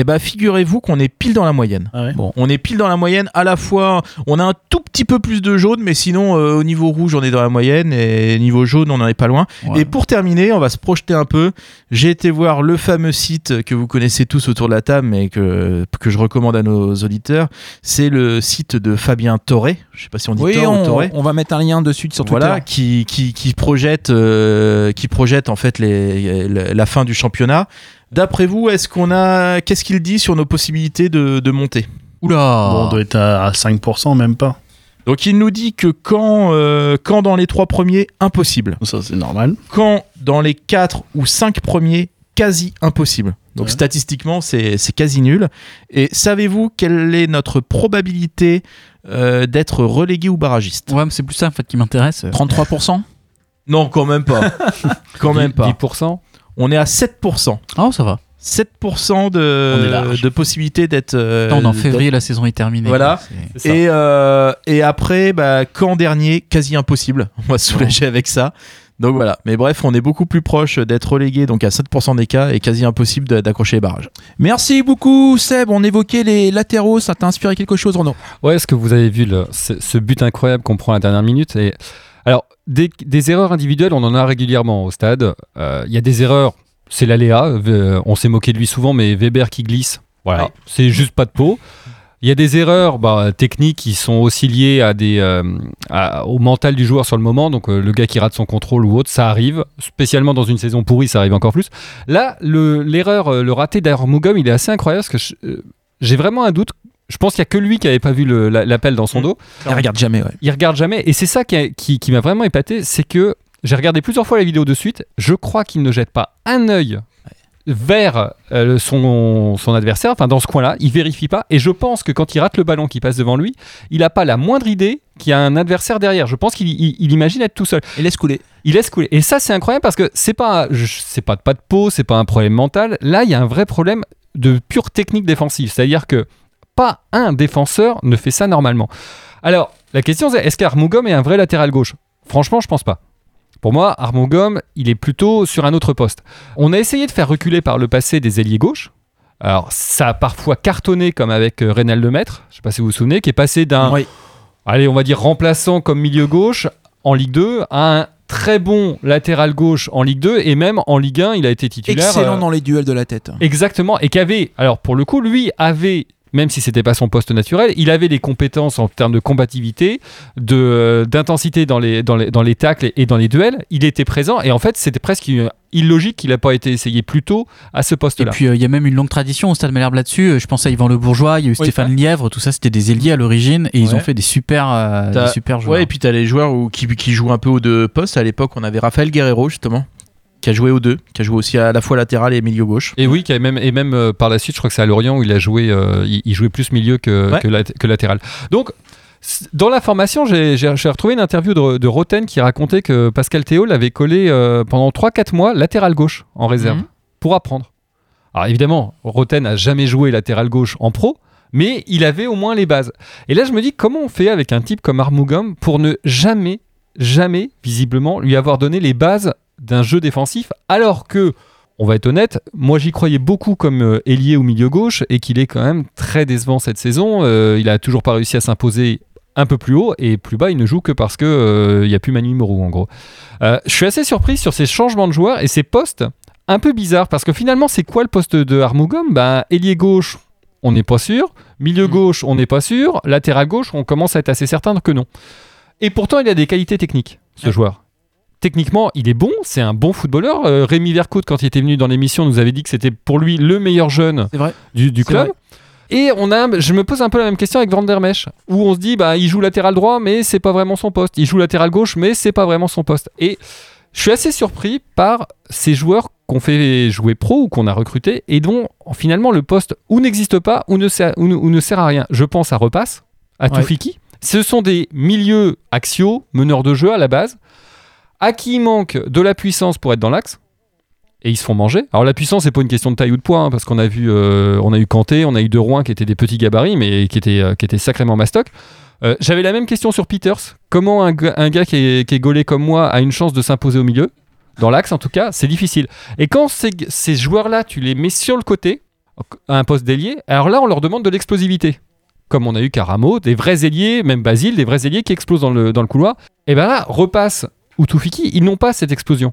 Eh ben figurez-vous qu'on est pile dans la moyenne. Ah ouais. Bon, on est pile dans la moyenne à la fois on a un tout petit peu plus de jaune mais sinon euh, au niveau rouge, on est dans la moyenne et niveau jaune, on n'en est pas loin. Ouais. Et pour terminer, on va se projeter un peu. J'ai été voir le fameux site que vous connaissez tous autour de la table, mais que, que je recommande à nos auditeurs. C'est le site de Fabien Toré. Je sais pas si on dit Oui, ou on, Toré. on va mettre un lien dessus sur Twitter. Voilà, qui, qui, qui projette, euh, qui projette en fait les, la fin du championnat. D'après vous, est-ce qu'on a, qu'est-ce qu'il dit sur nos possibilités de, de monter? Oula Bon, on doit être à, à 5%, même pas. Donc il nous dit que quand, euh, quand dans les trois premiers, impossible. Ça, c'est normal. Quand dans les quatre ou cinq premiers, quasi impossible. Donc Ouais. statistiquement, c'est c'est quasi nul. Et savez-vous quelle est notre probabilité euh, d'être relégué ou barragiste? Ouais, mais c'est plus ça en fait qui m'intéresse. 33% Non, quand même pas. quand même pas. 10%. On est à 7%. Oh, ça va. 7% On est de, possibilité d'être. euh, Non, on est en février, la saison est terminée. Voilà. Et, euh, et après, bah, quand dernier, quasi impossible. On va se soulager avec ça. Donc voilà. Mais bref, on est beaucoup plus proche d'être relégué, donc à 7% des cas, et quasi impossible d'accrocher les barrages. Merci beaucoup, Seb. On évoquait les latéraux. Ça t'a inspiré quelque chose, Renaud? Ouais, est-ce que vous avez vu le- ce, ce but incroyable qu'on prend à la dernière minute et, Alors, des, des erreurs individuelles, on en a régulièrement au stade. Euh, Il y a des erreurs C'est l'aléa. on s'est moqué de lui souvent, mais Weber qui glisse, voilà, c'est juste pas de peau. Il y a des erreurs bah, techniques qui sont aussi liées à des, euh, à- au mental du joueur sur le moment. Donc euh, le gars qui rate son contrôle ou autre, ça arrive. Spécialement dans une saison pourrie, ça arrive encore plus. Là, le- l'erreur, euh, le raté d'Armugom, il est assez incroyable parce que j'ai vraiment un doute. Je pense qu'il n'y a que lui qui n'avait pas vu l'appel dans son dos. Il regarde jamais, ouais. Il regarde jamais. Et c'est ça qui, a- qui- qui m'a vraiment épaté, c'est que j'ai regardé plusieurs fois la vidéo de suite. Je crois qu'il ne jette pas un œil vers euh, son, son adversaire, enfin dans ce coin-là, il vérifie pas. Et je pense que quand il rate le ballon qui passe devant lui, il n'a pas la moindre idée qu'il y a un adversaire derrière. Je pense qu'il il- il imagine être tout seul. Il laisse couler. Il laisse couler. Et ça, c'est incroyable parce que c'est pas, c'est pas, pas de peau, c'est pas un problème mental. Là, il y a un vrai problème de pure technique défensive. C'est-à-dire que pas un défenseur ne fait ça normalement. Alors, la question c'est est-ce qu'Armugom est un vrai latéral gauche? Franchement, je pense pas. Pour moi, Armugom, il est plutôt sur un autre poste. On a essayé de faire reculer par le passé des ailiers gauches. Alors, ça a parfois cartonné comme avec euh, Reynald Lemaître, je sais pas si vous vous souvenez, qui est passé d'un, allez, on va dire remplaçant comme milieu gauche en Ligue 2 à un très bon latéral gauche en Ligue 2 et même en Ligue 1, il a été titulaire. Excellent euh, dans les duels de la tête. Exactement, et qu'avait, alors pour le coup, lui avait, même si c'était pas son poste naturel, il avait des compétences en termes de combativité, de, euh, d'intensité dans les, dans, les, dans les tacles et dans les duels. Il était présent, et en fait, c'était presque illogique qu'il n'ait pas été essayé plus tôt à ce Et poste-là. puis euh, il y a même une longue tradition au Stade Malherbe là-dessus. Euh, Je pense à Yvan Le Bourgeois, il y a eu Stéphane Lièvre, tout ça c'était des ailiers à l'origine et ils ont fait des super, euh, des super joueurs. Ouais, et puis t'as les joueurs où- qui, qui jouent un peu aux deux postes. À l'époque, on avait Raphaël Guerrero, justement, qui a joué aux deux, qui a joué aussi à la fois latéral et milieu gauche. Et oui, qui même, et même euh, par la suite, je crois que c'est à Lorient où il a joué, euh, il, il jouait plus milieu que, Ouais. que, lat- que latéral. Donc, dans la formation, j'ai retrouvé une interview de, de Roten qui racontait que Pascal Théo l'avait collé euh, pendant 3-4 mois latéral gauche en réserve Mhm. pour apprendre. Alors évidemment, Roten n'a jamais joué latéral gauche en pro, mais il avait au moins les bases. Et là, je me dis, comment on fait avec un type comme Armugom pour ne jamais, jamais, visiblement, lui avoir donné les bases d'un jeu défensif, alors que, on va être honnête, moi j'y croyais beaucoup comme euh, ailier ou milieu gauche, et qu'il est quand même très décevant cette saison. Euh, il a toujours pas réussi à s'imposer un peu plus haut, et plus bas, il ne joue que parce que euh, il n'y a plus Manu Moreau, en gros. Euh, je suis assez surpris sur ces changements de joueurs et ces postes un peu bizarres, parce que finalement, c'est quoi le poste de Armugom Ben, ailier gauche, on n'est pas sûr. Milieu gauche, on n'est pas sûr. Latéral gauche, on commence à être assez certain que non. Et pourtant, il a des qualités techniques, ce joueur. Techniquement, il est bon, c'est un bon footballeur. Euh, Rémi Vercoute, quand il était venu dans l'émission, nous avait dit que c'était pour lui le meilleur jeune vrai. du, club. vrai. Et on a, je me pose un peu la même question avec Van der Mesch, où on se dit, bah, il joue latéral droit, mais c'est pas vraiment son poste. Il joue latéral gauche, mais c'est pas vraiment son poste. Et je suis assez surpris par ces joueurs qu'on fait jouer pro ou qu'on a recrutés et dont finalement le poste ou n'existe pas ou ne, sert, ou ne, ou ne sert à rien. Je pense à Repasse, à Ouais. Toufiki. Ce sont des milieux axiaux, meneurs de jeu à la base, à qui il manque de la puissance pour être dans l'axe. Et ils se font manger. Alors la puissance, c'est pas une question de taille ou de poids, hein, parce qu'on a vu, euh, on a eu Kanté, on a eu De Rouen qui étaient des petits gabarits, mais qui étaient, euh, qui étaient sacrément mastoc. Euh, J'avais la même question sur Peters. Comment un, un gars qui est, qui gaulé comme moi a une chance de s'imposer au milieu? Dans l'axe, en tout cas, c'est difficile. Et quand ces, joueurs-là, tu les mets sur le côté, à un poste d'ailier, alors là, on leur demande de l'explosivité. Comme on a eu Caramo, des vrais ailiers, même Basile, des vrais ailiers qui explosent dans le, dans le couloir. Et ben là, repasse ou Toufiki, ils n'ont pas cette explosion.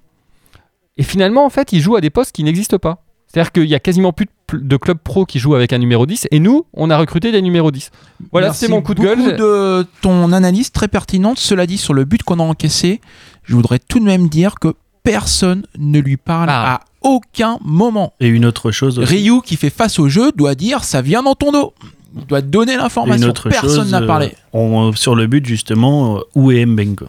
Et finalement, en fait, ils jouent à des postes qui n'existent pas. C'est-à-dire qu'il y a quasiment plus de, de clubs pro qui jouent avec un numéro 10, et nous, on a recruté des numéros 10. Voilà, c'est mon coup de gueule. beaucoup de ton analyse très pertinente. Cela dit, sur le but qu'on a encaissé, je voudrais tout de même dire que personne ne lui parle Ah. à aucun moment. Et une autre chose aussi. Ryu, qui fait face au jeu, doit dire ça vient dans ton dos. Il doit donner Une l'information. Personne n'a euh, parlé. on- sur le but, justement, euh, où est Mbengo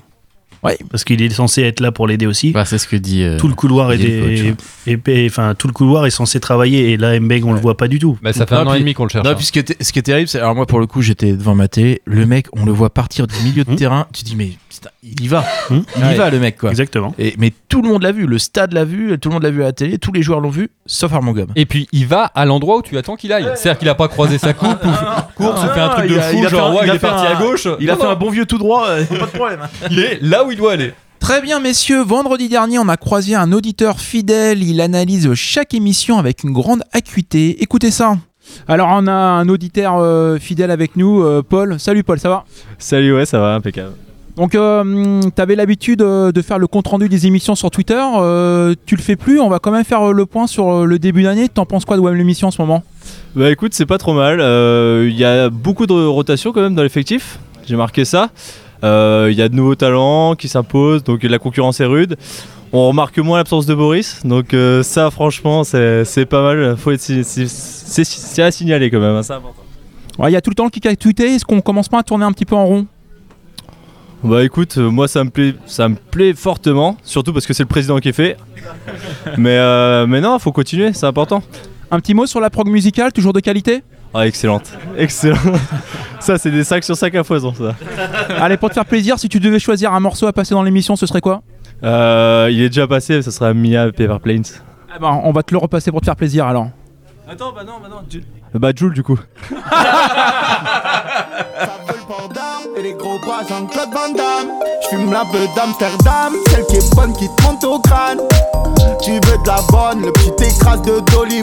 Ouais. Parce qu'il est censé être là pour l'aider aussi. Bah, c'est ce que dit. euh, tout le couloir est, coach, est- enfin tout le couloir est censé travailler et là Mbeng on le voit pas du tout. Bah, ça fait un Non, an et demi qu'on le cherche. Non, hein. puis ce qui est, ce qui est terrible, c'est. Alors, moi, pour le coup, j'étais devant ma télé. Le mec, on le voit partir du milieu de Hmm. terrain. Tu dis, mais putain, il y va. Hmm. Il Ouais. y va, le mec, quoi. Exactement. Et, mais tout le monde l'a vu. Le stade l'a vu. Tout le monde l'a vu à la télé. Tous les joueurs l'ont vu, sauf Armangom. Et puis il va à l'endroit où tu attends qu'il aille. C'est-à-dire qu'il a pas croisé sa coupe ou course ou fait un truc de fou, il genre un- ouais, il est parti un- à gauche. Il a Non, fait non, un bon vieux tout droit. euh, pas de problème. il est là où il doit aller. Très bien, messieurs. Vendredi dernier, on a croisé un auditeur fidèle. Il analyse chaque émission avec une grande acuité. Écoutez ça. Alors, on a un auditeur euh, fidèle avec nous, euh, Paul. Salut, Paul, ça va? Salut, ouais, ça va, impeccable. Donc, euh, tu avais l'habitude euh, de faire le compte-rendu des émissions sur Twitter. euh, tu le fais plus. On va quand même faire euh, le point sur le début d'année. T'en penses quoi de WM l'émission en ce moment? Bah écoute, c'est pas trop mal. Euh, Il y a beaucoup de rotation quand même dans l'effectif. J'ai marqué ça. Euh, Il y a de nouveaux talents qui s'imposent, donc la concurrence est rude. On remarque moins l'absence de Boris, donc euh, ça franchement c'est c'est pas mal. Faut c'est c'est à signaler quand même. hein, c'est important. Ouais, Il y a tout le temps le kick à tweeter. Est-ce qu'on commence pas à tourner un petit peu en rond? Bah écoute, euh, moi ça me plaît, ça me plaît fortement, surtout parce que c'est le président qui est fait. mais euh, mais non, faut continuer, c'est important. Un petit mot sur la prog musicale, toujours de qualité? Ah excellente, excellent. ça c'est des sacs sur sacs à foison ça. Allez, pour te faire plaisir, si tu devais choisir un morceau à passer dans l'émission, ce serait quoi? Euh, il est déjà passé, ça sera Mia Paper Planes. Eh ben, On va te le repasser pour te faire plaisir alors. Attends, bah non, bah non. Bah Jules du coup. Gros bras Jean-Claude Van Damme. J'fume la beuh d'Amsterdam Celle qui est bonne qui te monte au crâne. Tu veux de la bonne, le petit écrase de Dolly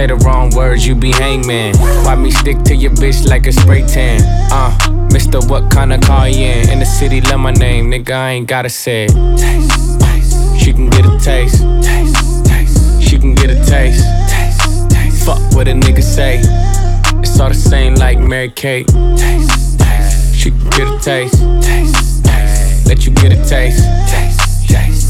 Say the wrong words, you be hangman. Why me stick to your bitch like a spray tan? Uh, Mister, what kind of car you in? In the city, love my name, nigga, I ain't gotta say it. Taste, taste. She can get a taste. Taste, taste. She can get a taste. Taste, taste. Fuck what a nigga say. It's all the same like Mary Kate. Taste, taste. She can get a taste. Taste, taste. Let you get a taste. Taste, taste.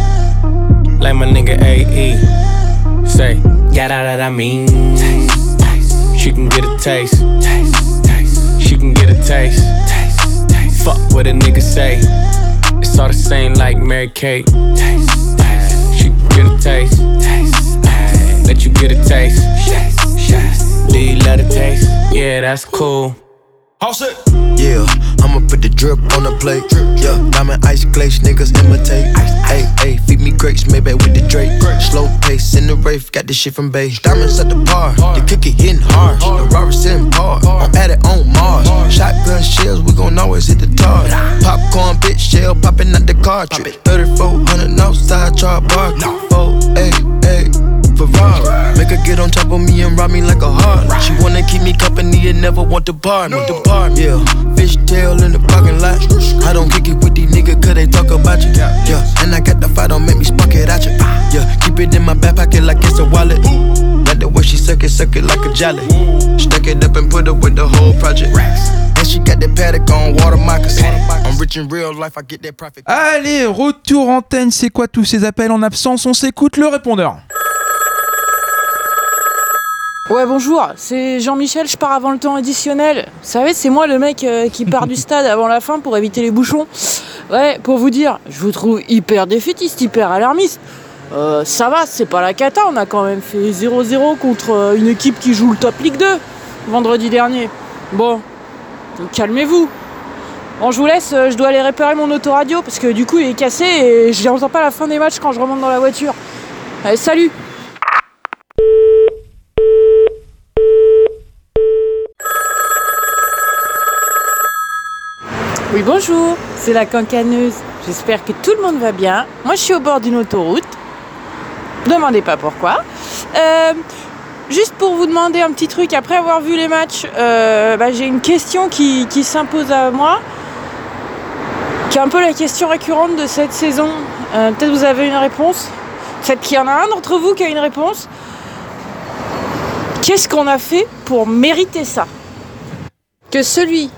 like my nigga AE. Say, yeah, that, that I mean. Taste, taste. She can get a taste. Taste, taste. She can get a taste. Taste, taste. Fuck what a nigga say. It's all the same like Mary Kate. Taste, taste. She can get a taste. Taste. Let you get a taste. Yes. Do you love the taste? Yeah, that's cool. All set. Yeah, I'ma put the drip on the plate. Yeah, diamond ice glaze, niggas imitate. Hey, hey, feed me grapes, maybe with the Drake. Slow pace in the Wraith, got this shit from Bay. Diamonds at the bar, the cookie hitting hard. The Robert sitting par, I'm at it on Mars. Shotgun shells, we gon' always hit the tar. Popcorn, bitch, shell popping out the cartridge. 3400 outside, try bar. Oh, hey, hey. Ferrari. Make her get on top of me and rob me like a heart. She wanna keep me company and never want to bar me. The bar, yeah. Fish tail in the parking lot. I don't kick it with these niggas cause they talk about you. Yeah, and I got the fight, don't make me spark it at you. Yeah, keep it in my back pocket like it's a wallet. Like the way she suck it, suck it like a jelly. Stack it up and put it with the whole project. And she got that paddock on water moccasin. I'm rich in real life, I get that profit. Allez, retour antenne, c'est quoi tous ces appels en absence? On s'écoute le répondeur. Ouais, bonjour, c'est Jean-Michel, je pars avant le temps additionnel. Vous savez, c'est moi le mec euh, qui part du stade avant la fin pour éviter les bouchons. Ouais, pour vous dire, je vous trouve hyper défaitiste, hyper alarmiste. Euh, ça va, c'est pas la cata, on a quand même fait 0-0 contre euh, une équipe qui joue le Top League 2 vendredi dernier. Bon, calmez-vous. Bon, je vous laisse, je dois aller réparer mon autoradio parce que du coup il est cassé et je n'entends pas la fin des matchs quand je remonte dans la voiture. Allez, salut Bonjour, c'est la cancaneuse. J'espère que tout le monde va bien. Moi, je suis au bord d'une autoroute. Demandez pas pourquoi. Euh, juste pour vous demander un petit truc, après avoir vu les matchs, euh, bah, j'ai une question qui, qui s'impose à moi, qui est un peu la question récurrente de cette saison. Euh, Peut-être vous avez une réponse? Peut-être qu'il y en a un d'entre vous qui a une réponse? Qu'est-ce qu'on a fait pour mériter ça? Que celui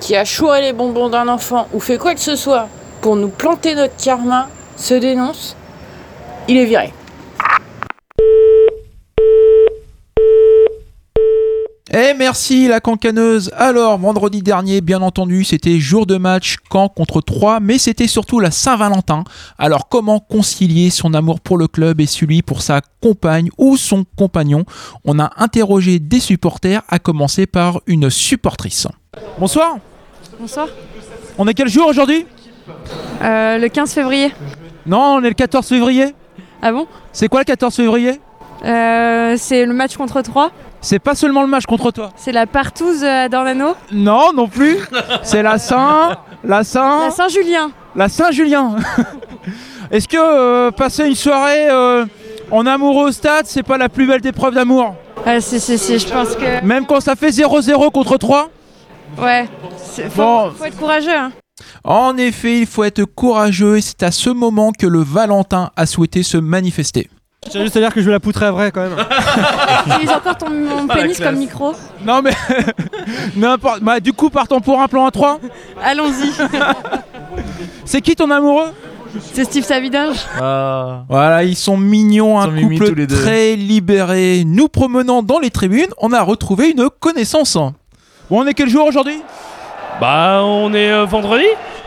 qui a chouré les bonbons d'un enfant ou fait quoi que ce soit pour nous planter notre karma se dénonce, il est viré. Eh merci la cancaneuse. Alors vendredi dernier, bien entendu, c'était jour de match Caen contre 3, mais c'était surtout la Saint-Valentin. Alors comment concilier son amour pour le club et celui pour sa compagne ou son compagnon? On a interrogé des supporters, à commencer par une supportrice. Bonsoir. Bonsoir. On est quel jour aujourd'hui Euh, le 15 février. Non, on est le 14 février. Ah bon? C'est quoi le 14 février? Euh, C'est le match contre 3. C'est pas seulement le match contre toi. C'est la partouze à Dornano. Non, non plus. C'est la Saint, la Saint, La Saint-Julien. la Saint-Julien. Est-ce que euh, passer une soirée euh, en amoureux au stade, c'est pas la plus belle des preuves d'amour? Ah, si, si, si, je pense que. Même quand ça fait 0-0 contre 3 Ouais. Faut, Bon. faut être courageux. Hein. En effet, il faut être courageux et c'est à ce moment que le Valentin a souhaité se manifester. Je tiens juste à dire que je vais la poutrer à vrai quand même. Utilise encore ton mon Ah, pénis comme micro. Non mais n'importe. Bah du coup partons pour un plan à 3 Allons-y. C'est qui ton amoureux? C'est Steve Savidinge. Voilà, ils sont mignons, un mimis couple tous les deux. très libéré. Nous promenant dans les tribunes, on a retrouvé une connaissance. Bon, on est quel jour aujourd'hui? Bah, on est euh, vendredi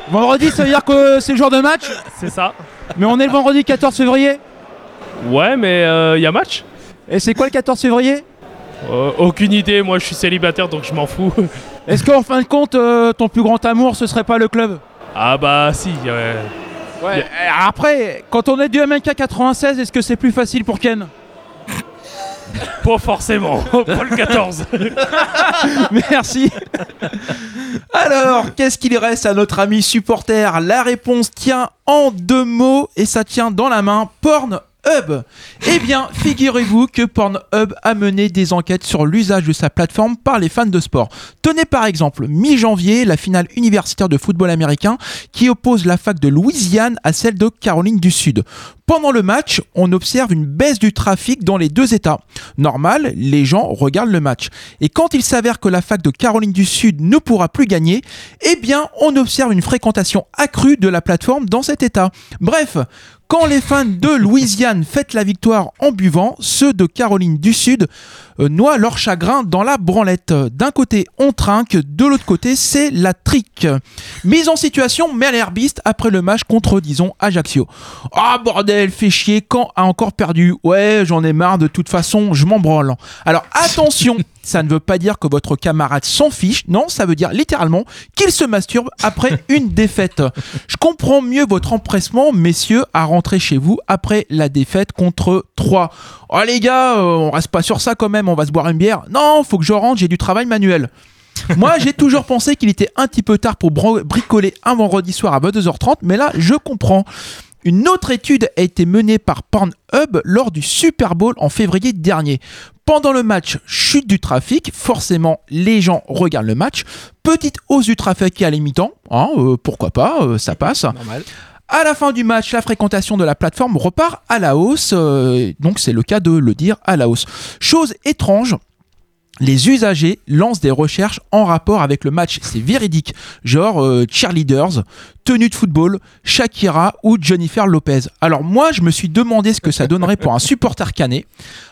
Vendredi, ça veut dire que c'est le jour de match? C'est ça. Mais on est le vendredi 14 février? Ouais, mais il y a match? Et c'est quoi le 14 février? Euh, Aucune idée, moi je suis célibataire donc je m'en fous. Est-ce qu'en fin de compte, euh, ton plus grand amour, ce serait pas le club? Ah bah si, ouais. Ouais. Après, quand on est du MNK 96, est-ce que c'est plus facile pour Ken? Pas forcément, pas le 14. Merci. Alors, qu'est-ce qu'il reste à notre ami supporter? La réponse tient en deux mots et ça tient dans la main. Eh bien, figurez-vous que Pornhub a mené des enquêtes sur l'usage de sa plateforme par les fans de sport. Tenez par exemple, mi-janvier, la finale universitaire de football américain qui oppose la fac de Louisiane à celle de Caroline du Sud. Pendant le match, on observe une baisse du trafic dans les deux États. Normal, les gens regardent le match. Et quand il s'avère que la fac de Caroline du Sud ne pourra plus gagner, eh bien, on observe une fréquentation accrue de la plateforme dans cet État. Bref, quand les fans de Louisiane fêtent la victoire en buvant, ceux de Caroline du Sud noient leur chagrin dans la branlette. D'un côté, on trinque, de l'autre côté, c'est la trique. Mise en situation merlerbiste après le match contre, disons, Ajaccio. Ah bordel, fait chier, quand a encore perdu Ouais, j'en ai marre, de toute façon, je m'en branle. Alors attention ça ne veut pas dire que votre camarade s'en fiche, non, ça veut dire littéralement qu'il se masturbe après une défaite. Je comprends mieux votre empressement, messieurs, à rentrer chez vous après la défaite contre 3. Oh les gars, euh, on reste pas sur ça quand même, on va se boire une bière. Non, faut que je rentre, j'ai du travail manuel. Moi, j'ai toujours pensé qu'il était un petit peu tard pour bricoler un vendredi soir à 22h30, mais là, je comprends. Une autre étude a été menée par Pornhub lors du Super Bowl en février dernier. Pendant le match, chute du trafic, forcément les gens regardent le match. Petite hausse du trafic à la hein, euh, pourquoi pas, euh, ça passe. À la fin du match, la fréquentation de la plateforme repart à la hausse, euh, donc c'est le cas de le dire à la hausse. Chose étrange, les usagers lancent des recherches en rapport avec le match. C'est véridique. Genre euh, cheerleaders, tenue de football, Shakira ou Jennifer Lopez. Alors moi, je me suis demandé ce que ça donnerait pour un supporter canet.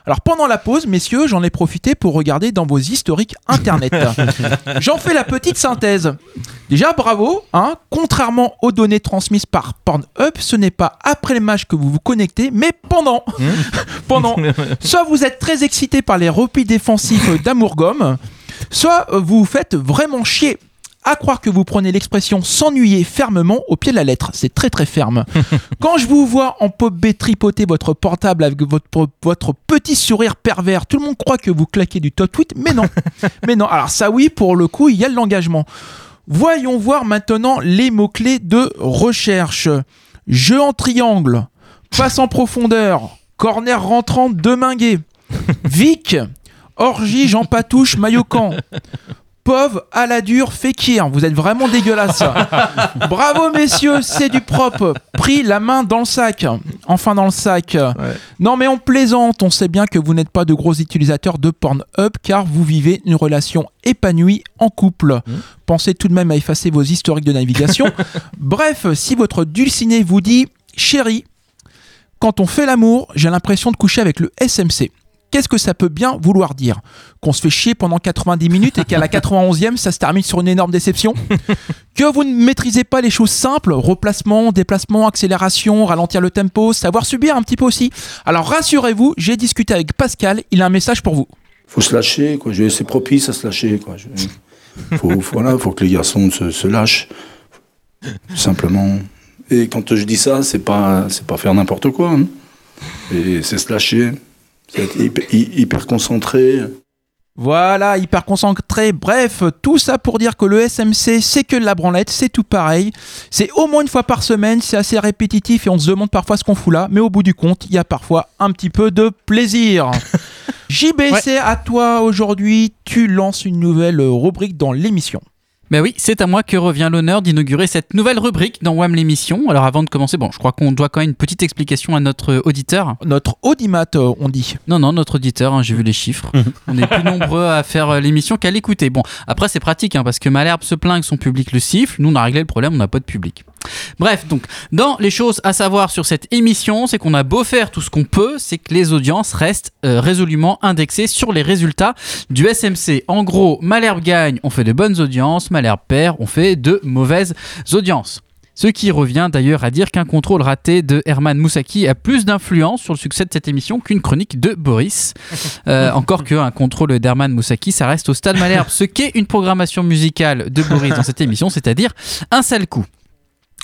Alors pendant la pause, messieurs, j'en ai profité pour regarder dans vos historiques internet. J'en fais la petite synthèse. Déjà, bravo. Hein, contrairement aux données transmises par Pornhub, ce n'est pas après le match que vous vous connectez, mais pendant. pendant. Soit vous êtes très excité par les replis défensifs d'Amourgomme, soit vous vous faites vraiment chier. À croire que vous prenez l'expression s'ennuyer fermement au pied de la lettre. C'est très très ferme. Quand je vous vois en pop B tripoter votre portable avec votre, votre petit sourire pervers, tout le monde croit que vous claquez du top tweet, mais non. mais non. Alors ça oui, pour le coup, il y a de l'engagement. Voyons voir maintenant les mots-clés de recherche. Jeu en triangle, passe en profondeur, corner rentrant de Minguet, Vic, orgie Jean Patouche Maillot camp, Pauvre à la dure fékir, vous êtes vraiment dégueulasse. Bravo messieurs, c'est du propre. Pris la main dans le sac. Enfin dans le sac. Non mais on plaisante, on sait bien que vous n'êtes pas de gros utilisateurs de Pornhub car vous vivez une relation épanouie en couple. Pensez tout de même à effacer vos historiques de navigation. Bref, si votre dulciné vous dit chérie, quand on fait l'amour, j'ai l'impression de coucher avec le SMC. Qu'est-ce que ça peut bien vouloir dire Qu'on se fait chier pendant 90 minutes et qu'à la 91e, ça se termine sur une énorme déception Que vous ne maîtrisez pas les choses simples, replacement, déplacement, accélération, ralentir le tempo, savoir subir un petit peu aussi Alors rassurez-vous, j'ai discuté avec Pascal, il a un message pour vous. faut se lâcher, quoi. Je- C'est propice à se lâcher, quoi. Je- faut, voilà, faut que les garçons se, se lâchent, simplement. Et quand je dis ça, c'est pas, c'est pas faire n'importe quoi. hein. Et c'est se lâcher, hyper, hy- hyper concentré. Voilà, hyper concentré. Bref, tout ça pour dire que le SMC, c'est que de la branlette, c'est tout pareil. C'est au moins une fois par semaine, c'est assez répétitif et on se demande parfois ce qu'on fout là, mais au bout du compte, il y a parfois un petit peu de plaisir. JB, c'est à toi aujourd'hui. Tu lances une nouvelle rubrique dans l'émission. Ben oui, c'est à moi que revient l'honneur d'inaugurer cette nouvelle rubrique dans WAM l'émission. Alors avant de commencer, bon, je crois qu'on doit quand même une petite explication à notre auditeur. Notre audimat, euh, on dit. Non, non, notre auditeur, hein, j'ai vu les chiffres. on est plus nombreux à faire euh, l'émission qu'à l'écouter. Bon, après c'est pratique, hein, parce que Malherbe se plaint que son public le siffle. Nous, on a réglé le problème, on n'a pas de public. Bref, donc, dans les choses à savoir sur cette émission, c'est qu'on a beau faire tout ce qu'on peut, c'est que les audiences restent euh, résolument indexées sur les résultats du SMC. En gros, Malherbe gagne, on fait de bonnes audiences, Malherbe perd, on fait de mauvaises audiences. Ce qui revient d'ailleurs à dire qu'un contrôle raté de Herman Moussaki a plus d'influence sur le succès de cette émission qu'une chronique de Boris. Euh, encore qu'un contrôle d'Herman Moussaki, ça reste au stade Malherbe. Ce qu'est une programmation musicale de Boris dans cette émission, c'est-à-dire un sale coup.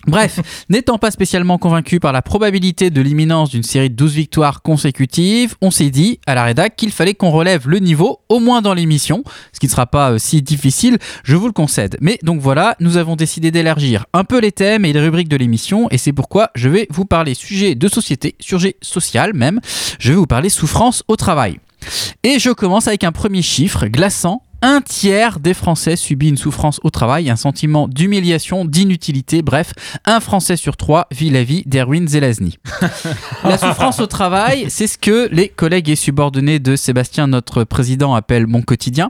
Bref, n'étant pas spécialement convaincu par la probabilité de l'imminence d'une série de 12 victoires consécutives, on s'est dit à la rédac qu'il fallait qu'on relève le niveau, au moins dans l'émission, ce qui ne sera pas euh, si difficile, je vous le concède. Mais donc voilà, nous avons décidé d'élargir un peu les thèmes et les rubriques de l'émission, et c'est pourquoi je vais vous parler sujet de société, sujet social même, je vais vous parler souffrance au travail. Et je commence avec un premier chiffre glaçant. Un tiers des Français subit une souffrance au travail, un sentiment d'humiliation, d'inutilité, bref, un Français sur trois vit la vie d'Erwin Zelazny. La souffrance au travail, c'est ce que les collègues et subordonnés de Sébastien, notre président, appellent mon quotidien,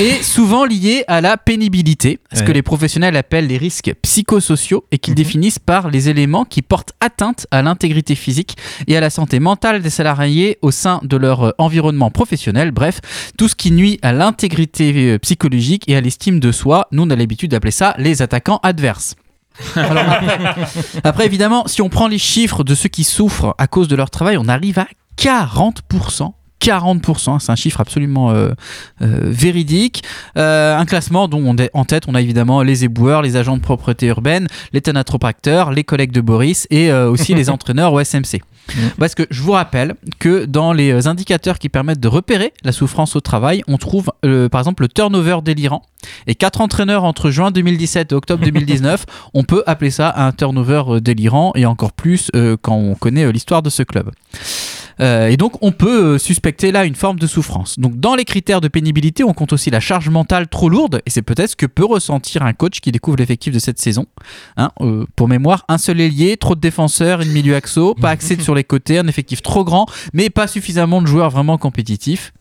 et souvent lié à la pénibilité, ce que les professionnels appellent les risques psychosociaux et qu'ils définissent par les éléments qui portent atteinte à l'intégrité physique et à la santé mentale des salariés au sein de leur euh, environnement professionnel, bref, tout ce qui nuit à l'intégrité euh, psychologique et à l'estime de soi. Nous, on a l'habitude d'appeler ça les attaquants adverses. Alors après, après, évidemment, si on prend les chiffres de ceux qui souffrent à cause de leur travail, on arrive à 40%. 40%, c'est un chiffre absolument euh, euh, véridique. Euh, un classement dont on est en tête, on a évidemment les éboueurs, les agents de propreté urbaine, les thanatopracteurs, les collègues de Boris et euh, aussi les entraîneurs au SMC. Parce que je vous rappelle que dans les euh, indicateurs qui permettent de repérer la souffrance au travail, on trouve euh, par exemple le turnover délirant. Et quatre entraîneurs entre juin 2017 et octobre 2019, on peut appeler ça un turnover délirant et encore plus euh, quand on connaît l'histoire de ce club. Euh, et donc on peut euh, suspecter là une forme de souffrance. Donc dans les critères de pénibilité, on compte aussi la charge mentale trop lourde, et c'est peut-être ce que peut ressentir un coach qui découvre l'effectif de cette saison. Hein, euh, pour mémoire, un seul ailier, trop de défenseurs, une milieu axo, pas axé sur les côtés, un effectif trop grand, mais pas suffisamment de joueurs vraiment compétitifs.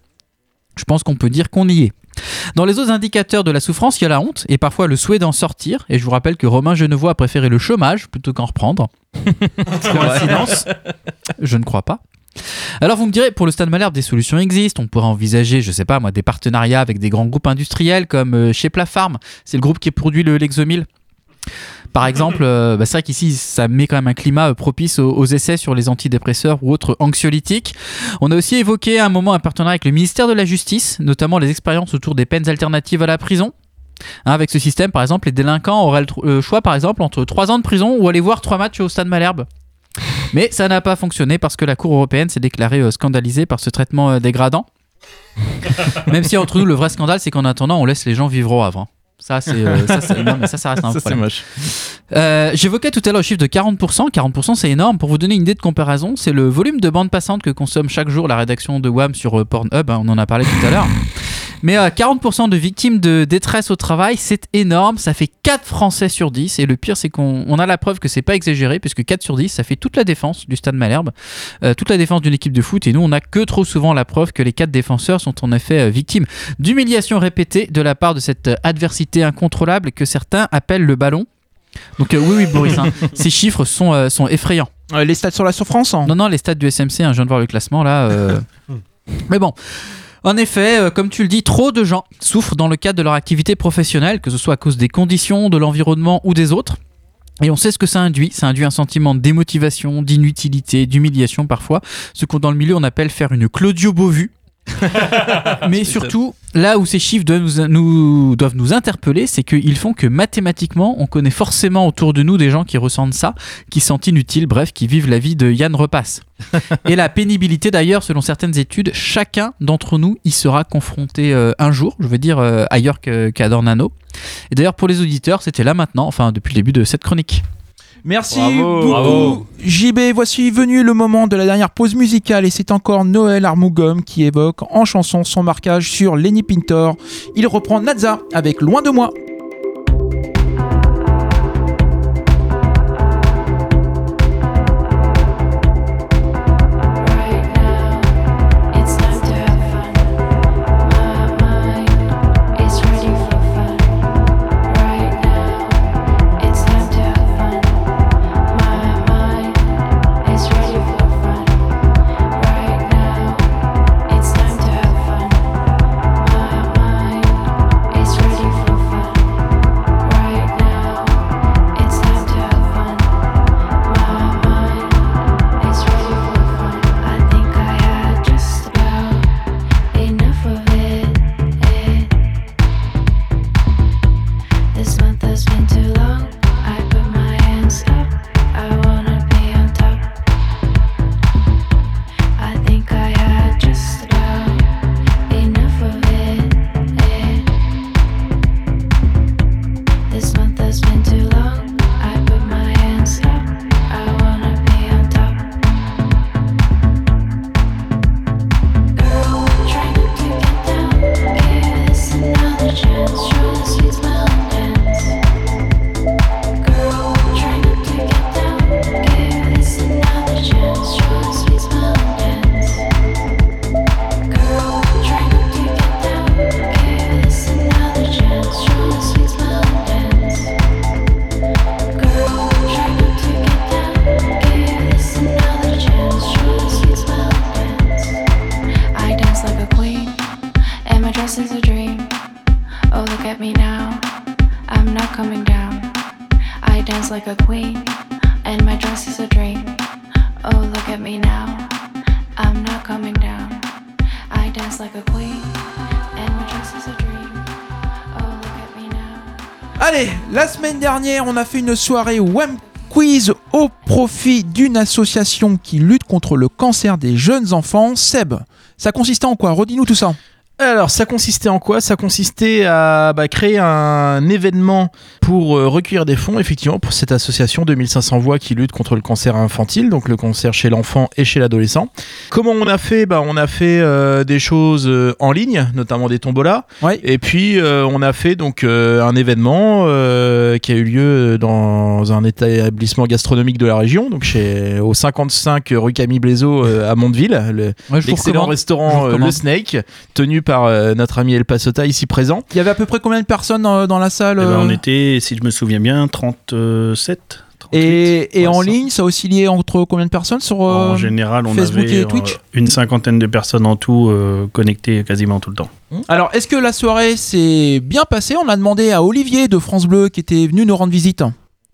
Je pense qu'on peut dire qu'on y est. Dans les autres indicateurs de la souffrance, il y a la honte et parfois le souhait d'en sortir. Et je vous rappelle que Romain Genevois a préféré le chômage plutôt qu'en reprendre. Coïncidence Je ne crois pas. Alors vous me direz, pour le Stade Malherbe, des solutions existent. On pourrait envisager, je sais pas moi, des partenariats avec des grands groupes industriels comme euh, chez Plafarm. C'est le groupe qui produit le Lexomil. Par exemple, euh, bah, c'est vrai qu'ici, ça met quand même un climat euh, propice aux, essais sur les antidépresseurs ou autres anxiolytiques. On a aussi évoqué à un moment un partenariat avec le ministère de la Justice, notamment les expériences autour des peines alternatives à la prison. Hein, avec ce système, par exemple, les délinquants auraient le le choix, par exemple, entre 3 ans de prison ou aller voir 3 matchs au Stade Malherbe. Mais ça n'a pas fonctionné parce que la Cour européenne s'est déclarée euh, scandalisée par ce traitement euh, dégradant. Même si entre nous, le vrai scandale, c'est qu'en attendant, on laisse les gens vivre au Havre. hein. Ça, c'est, euh, ça, c'est- non, mais ça, ça reste un Ça, problème. moche. Euh, J'évoquais tout à l'heure le chiffre de 40%. 40%, c'est énorme. Pour vous donner une idée de comparaison, c'est le volume de bande passante que consomme chaque jour la rédaction de WAM sur Pornhub. hein, on en a parlé tout à l'heure. Mais euh, 40% de victimes de détresse au travail, c'est énorme. Ça fait 4 Français sur 10. Et le pire, c'est qu'on on a la preuve que c'est pas exagéré, puisque 4 sur 10, ça fait toute la défense du Stade Malherbe, euh, toute la défense d'une équipe de foot. Et nous, on a que trop souvent la preuve que les 4 défenseurs sont en effet euh, victimes d'humiliations répétées de la part de cette euh, adversité incontrôlable que certains appellent le ballon. Donc euh, oui, oui, Boris, hein, ces chiffres sont, euh, sont effrayants. les stats sur la souffrance Non, non, les stats du SMC, hein, je viens de voir le classement là. euh, Mais bon. En effet, euh, comme tu le dis, trop de gens souffrent dans le cadre de leur activité professionnelle, que ce soit à cause des conditions, de l'environnement ou des autres. Et on sait ce que ça induit. Ça induit un sentiment de démotivation, d'inutilité, d'humiliation parfois. Ce qu'on dans le milieu on appelle faire une Claudio Beauvu. Mais surtout, là où ces chiffres doivent nous, nous- doivent nous interpeller, c'est qu'ils font que mathématiquement, on connaît forcément autour de nous des gens qui ressentent ça, qui sentent inutiles, bref, qui vivent la vie de Yann Repasse. Et la pénibilité d'ailleurs, selon certaines études, chacun d'entre nous y sera confronté euh, un jour, je veux dire euh, ailleurs qu'à Dornano. Et d'ailleurs pour les auditeurs, c'était là maintenant, enfin depuis le début de cette chronique. Merci Bravo. beaucoup. Bravo. JB, voici venu le moment de la dernière pause musicale et c'est encore Noël Armougom qui évoque en chanson son marquage sur Lenny Pintor. Il reprend Nazza avec Loin de moi. Semaine dernière, on a fait une soirée Wham Quiz au profit d'une association qui lutte contre le cancer des jeunes enfants. Seb, ça consistait en quoi? Redis-nous tout ça. Alors, ça consistait en quoi? Ça consistait à bah, créer un événement pour euh, recueillir des fonds, effectivement, pour cette association 2500 voix qui lutte contre le cancer infantile, donc le cancer chez l'enfant et chez l'adolescent. Comment on a fait? Bah, On a fait euh, des choses euh, en ligne, notamment des tombolas. Et puis, on a fait donc un événement qui a eu lieu dans un établissement gastronomique de la région, donc chez, au 55 rue Camille Blaiseau à Mondeville, le- Ouais, l'excellent restaurant Le. Snake, tenu par euh, notre ami El Pasota ici présent. Il y avait à peu près combien de personnes dans, dans la salle Eh ben, euh, on était, si je me souviens bien, 37. Et, et en ligne, ça oscillait entre combien de personnes sur euh, En général, on Facebook avait et Twitch euh, une cinquantaine de personnes en tout euh, connectées quasiment tout le temps. Alors, est-ce que la soirée s'est bien passée? On a demandé à Olivier de France Bleu qui était venu nous rendre visite.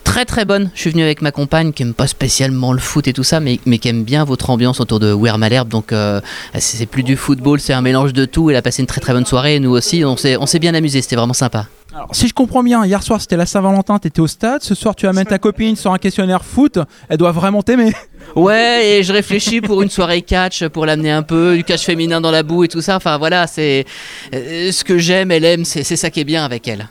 Très très bonne. Je suis venu avec ma compagne qui aime pas spécialement le foot et tout ça, mais, mais qui aime bien votre ambiance autour de Malherbe. Donc euh, c'est plus du football, c'est un mélange de tout. Elle a passé une très très bonne soirée. Et nous aussi, on s'est bien amusé. C'était vraiment sympa. Alors, si je comprends bien, hier soir c'était la Saint-Valentin, t'étais au stade. Ce soir, tu amènes ta copine sur un questionnaire foot. Elle doit vraiment t'aimer. Ouais, et je réfléchis pour une soirée catch, pour l'amener un peu, du catch féminin dans la boue et tout ça. Enfin voilà, c'est euh, ce que j'aime, elle aime, c'est c'est ça qui est bien avec elle.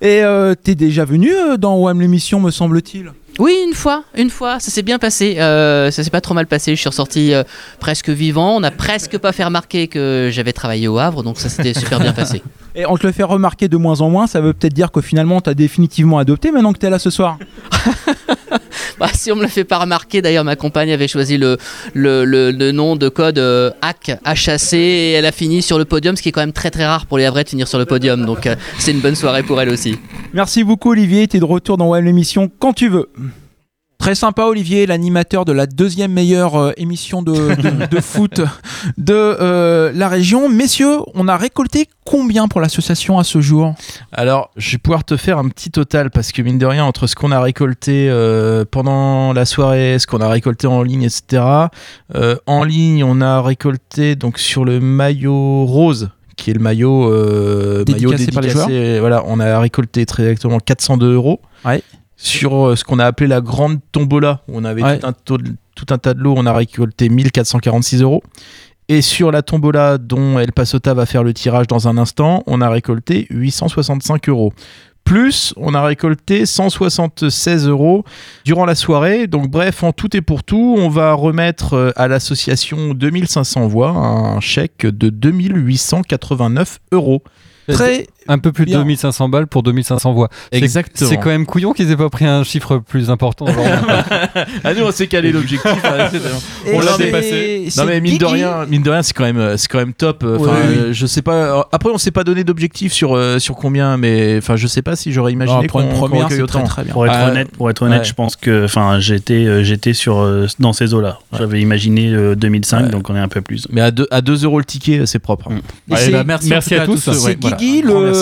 Et euh, t'es déjà venu euh, dans WAM l'émission, me semble-t-il? Oui, une fois, une fois, ça s'est bien passé. Euh, ça s'est pas trop mal passé. Je suis ressorti euh, presque vivant. On n'a presque pas fait remarquer que j'avais travaillé au Havre, donc ça s'était super bien passé. Et on te le fait remarquer de moins en moins, ça veut peut-être dire que finalement t'as définitivement adopté maintenant que t'es là ce soir. Bah, si on me le fait pas remarquer, d'ailleurs, ma compagne avait choisi le, le, le- le nom de code euh, HAC, HAC, et elle a fini sur le podium, ce qui est quand même très très rare pour les Havrais de finir sur le podium. Donc euh, c'est une bonne soirée pour elle aussi. Merci beaucoup Olivier, t'es de retour dans WAM l'émission quand tu veux. Très sympa Olivier, l'animateur de la deuxième meilleure euh, émission de, de- de foot de euh, la région. Messieurs, on a récolté combien pour l'association à ce jour? Alors, je vais pouvoir te faire un petit total parce que mine de rien, entre ce qu'on a récolté euh, pendant la soirée, ce qu'on a récolté en ligne, etc. en ligne, on a récolté donc sur le maillot rose, qui est le maillot, euh, maillot Dédicacé par les dédicacé, Voilà, on a récolté très exactement 402 euros. Sur euh, ce qu'on a appelé la grande tombola, où on avait Ouais. tout, un taux de- tout un tas de lots, on a récolté 1446 euros. Et sur la tombola dont El Pasota va faire le tirage dans un instant, on a récolté 865 euros. Plus, on a récolté 176 euros durant la soirée. Donc bref, en tout et pour tout, on va remettre euh, à l'association 2500 voix un chèque de 2889 euros. Très un peu plus de bien. 2500 balles pour 2500 voix. C'est- Exactement. C'est quand même couillon qu'ils aient pas pris un chiffre plus important. ah nous on s'est calé l'objectif hein, on l'a dépassé non mais mine de rien mine de rien c'est quand même c'est quand même top Enfin, Ouais, oui. euh, je sais pas après on s'est pas donné d'objectif sur euh, sur combien mais enfin je sais pas si j'aurais imaginé pour une première, c'est très, très bien. Pour être Ah, honnête, pour être honnête, ouais. je pense que, enfin, j'étais, euh, j'étais sur euh, dans ces eaux-là. J'avais imaginé euh, 2005, donc on est un peu plus. mais à 2 à 2 euros le ticket c'est propre hein. Et c'est- merci à tous. C'est Guigui, le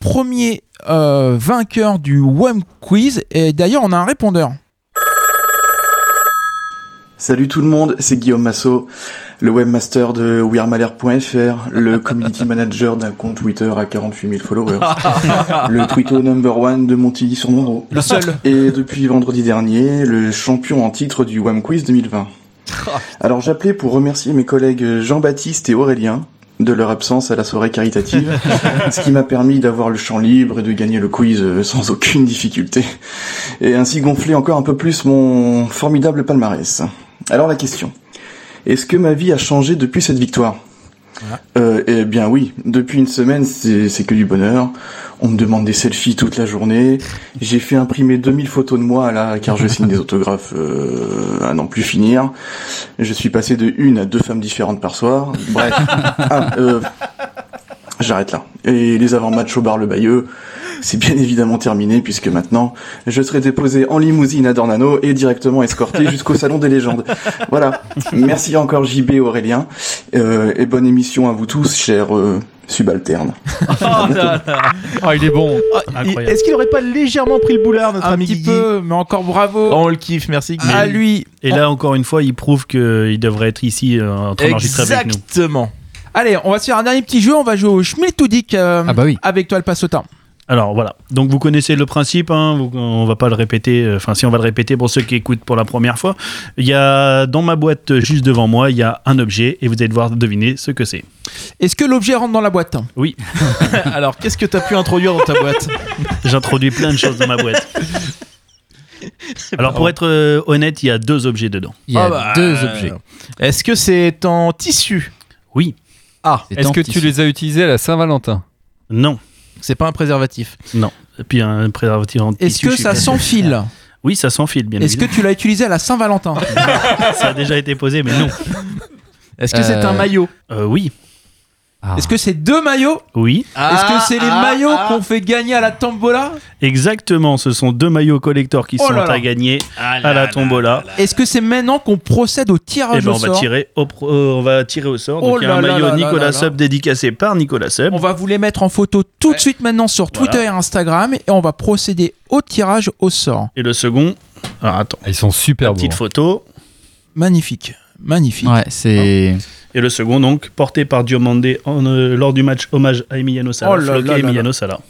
premier euh, vainqueur du WAM Quiz. Et d'ailleurs, on a un répondeur. Salut tout le monde, c'est Guillaume Massot, le webmaster de wearmalher.fr, le community manager d'un compte Twitter à 48 000 followers, le twitto number one de Montilly sur Monroe. Le seul. Et depuis vendredi dernier, le champion en titre du WAM Quiz 2020. Alors j'appelais pour remercier mes collègues Jean-Baptiste et Aurélien de leur absence à la soirée caritative, ce qui m'a permis d'avoir le champ libre et de gagner le quiz euh, sans aucune difficulté, et ainsi gonfler encore un peu plus mon formidable palmarès. Alors la question, est-ce que ma vie a changé depuis cette victoire? Euh, Eh bien oui, depuis une semaine c'est c'est que du bonheur. On me demande des selfies toute la journée. J'ai fait imprimer 2000 photos de moi là, car je signe des autographes euh, à n'en plus finir. Je suis passé de une à deux femmes différentes par soir. Bref, Ah, euh, j'arrête là. Et les avant-matchs au bar Le Bayeux, c'est bien évidemment terminé puisque maintenant je serai déposé en limousine à Dornano et directement escorté jusqu'au salon des légendes. Voilà. Merci encore JB Aurélien Euh, et bonne émission à vous tous, chers euh, subalternes. Ah, il est bon. Incroyable. est-ce qu'il aurait pas légèrement pris le boulard notre Un ami petit Guigui peu, mais encore bravo. on le kiffe merci Guigui. à lui. Et là, encore une fois, il prouve qu'il devrait être ici euh, en train d'enregistrer avec nous. exactement Allez, on va se faire un dernier petit jeu. On va jouer au Schmiltoudik euh, Ah bah oui. avec toi, le Passota. Alors voilà, donc vous connaissez le principe, hein, vous- on va pas le répéter, euh, enfin si on va le répéter pour ceux qui écoutent pour la première fois, il y a dans ma boîte juste devant moi, il y a un objet et vous allez devoir deviner ce que c'est. Est-ce que l'objet rentre dans la boîte? Oui, alors qu'est-ce que t'as pu introduire dans ta boîte? J'introduis plein de choses dans ma boîte. Alors pour être euh, honnête, il y a deux objets dedans. Il y a Ah bah, deux euh, objets. est-ce que c'est en tissu? Oui, ah. Est-ce que tissu. tu les as utilisés à la Saint-Valentin? Non, c'est pas un préservatif non. Et puis un préservatif en Est-ce tissu, que je suis ça s'enfile Oui, ça s'enfile bien Est-ce que évidemment. tu l'as utilisé à la Saint-Valentin Ça a déjà été posé, mais non. est-ce que c'est Euh, un maillot? Euh, oui, Ah. Est-ce que c'est deux maillots oui, Est-ce que c'est les ah, maillots ah. qu'on fait gagner à la tombola exactement. Ce sont deux maillots collector qui Oh sont là là. à gagner à la tombola. Est-ce que c'est maintenant qu'on procède au tirage ben au on va sort tirer au, pro- euh, on va tirer au sort. Oh Donc il y a un maillot Nicolas. Sub dédicacé par Nicolas Sub. On va vous les mettre en photo tout de suite maintenant sur Voilà. Twitter et Instagram et on va procéder au tirage au sort. Et le second, alors attends, Ils sont super beaux. petite photo. Magnifique, magnifique. Ouais, c'est. Et le second donc porté par Diomandé en, euh, lors du match hommage à Emiliano Sala, Oh là floqué là là Emiliano Sala.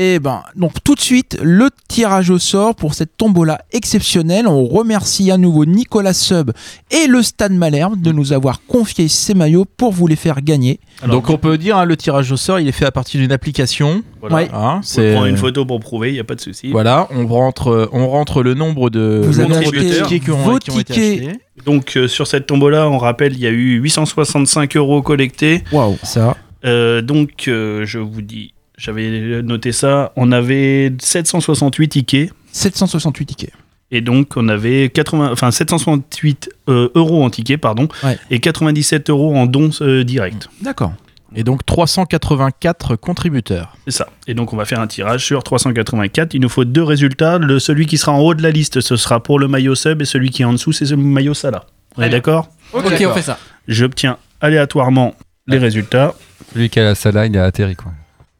Et ben, donc tout de suite, le tirage au sort pour cette tombola exceptionnelle. On remercie à nouveau Nicolas Sub et le Stade Malherbe de nous avoir confié ces maillots pour vous les faire gagner. Donc on peut dire hein, le tirage au sort, il est fait à partir d'une application. Voilà. Ouais. Hein, On c'est prend une photo pour prouver, il n'y a pas de souci. Voilà, on rentre, on rentre le nombre de, Vous le avez nombre de tickets qui ont, vos qui ont été achetés. Donc euh, sur cette tombola, on rappelle, il y a eu 865 euros collectés. Waouh, ça. Euh, donc euh, je vous dis, j'avais noté ça, on avait 768 tickets. 768 tickets. Et donc on avait 80, enfin 768 euh, euros en tickets, pardon, Ouais. et 97 euros en dons euh, directs. D'accord. Et donc 384 contributeurs. C'est ça. Et donc on va faire un tirage sur 384. Il nous faut deux résultats. Le, celui qui sera en haut de la liste, ce sera pour le maillot sub, et celui qui est en dessous, c'est le maillot Salah. On est d'accord? Ok, on fait ça. J'obtiens aléatoirement les résultats. Celui qui a la salle, il a atterri quoi.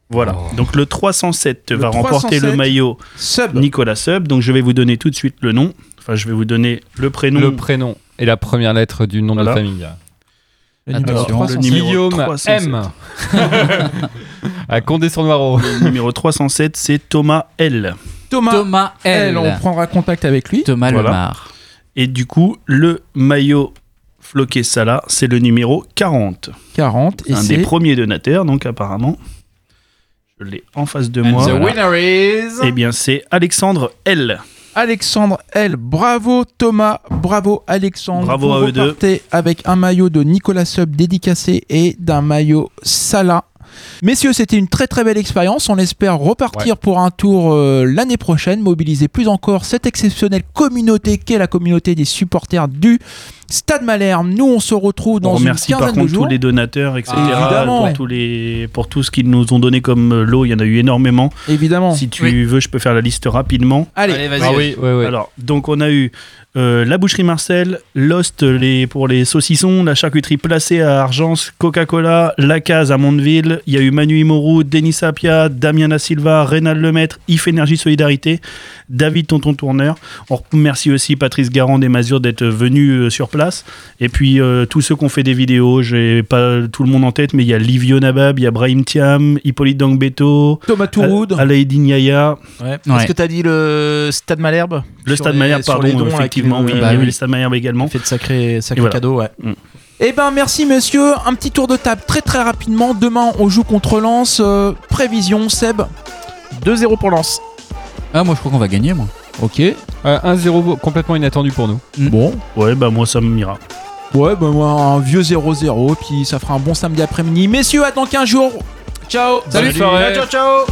Voilà. Donc le 307 Le va remporter 307, le maillot Sub. Nicolas Sub. Donc je vais vous donner tout de suite le nom. Enfin, je vais vous donner le prénom. Le prénom et la première lettre du nom Voilà. de famille. Le Alors, numéro le 307. numéro Guillaume 307. M. à Condé sur Noireau. Le numéro 307, c'est Thomas L. Thomas, Thomas L. L, on prendra contact avec lui. Thomas Voilà. Lemar. Et du coup, le maillot floqué Salah, c'est le numéro 40. 40. Et un des premiers donateurs, donc apparemment. Je l'ai en face de And moi. the winner is Eh bien, c'est Alexandre L. Alexandre L. Bravo Thomas, bravo Alexandre. Bravo Vous à eux deux. avec un maillot de Nicolas Sub dédicacé et d'un maillot Salah. Messieurs, c'était une très très belle expérience. On espère repartir pour un tour euh, l'année prochaine, mobiliser plus encore cette exceptionnelle communauté qu'est la communauté des supporters du Stade Malherbe. Nous, on se retrouve dans On une remercie par quinzaine de contre jours. tous les donateurs, etc. Ah, évidemment, pour, ouais. tous les, pour tout ce qu'ils nous ont donné comme euh, lot. Il y en a eu énormément. Évidemment. Si tu veux, je peux faire la liste rapidement. Allez, Allez, vas-y. Ah oui, oui, oui. Alors, donc on a eu euh, la boucherie Marcel, Lost les, pour les saucissons, la charcuterie placée à Argence, Coca-Cola, La Case à Mondeville, il y a eu Manu Imoru, Denis Sapia, Damien Da Silva, Rénal Lemaître, IF Énergie Solidarité, David Tonton Tourneur. On remercie aussi Patrice Garand des Mazures d'être venu euh, sur place. Et puis euh, tous ceux qui ont fait des vidéos, j'ai pas tout le monde en tête, mais il y a Livio Nabab, il y a Brahim Thiam, Hippolyte Dangbeto, Thomas Touroud. Alaïdine Yaya, Ouais. Ouais. Est-ce que t'as dit le Stade Malherbe? Le Stade les- Malherbe, pardon, là, effectivement, oui, euh, il y bah avait oui. Malherbe également. fait de sacrés, sacrés Et voilà. cadeaux, ouais. Eh ben merci messieurs, un petit tour de table très très rapidement. Demain on joue contre Lens. Euh, prévision Seb. 2-0 pour Lens. Ah, moi je crois qu'on va gagner, moi. Ok. Euh, 1-0 complètement inattendu pour nous. Bon. Ouais, bah moi ça m'ira. Ouais, bah moi un vieux 0-0 puis ça fera un bon samedi après-midi. Messieurs, à dans 15 jours. Ciao. Salut, soirée. Ciao, ciao.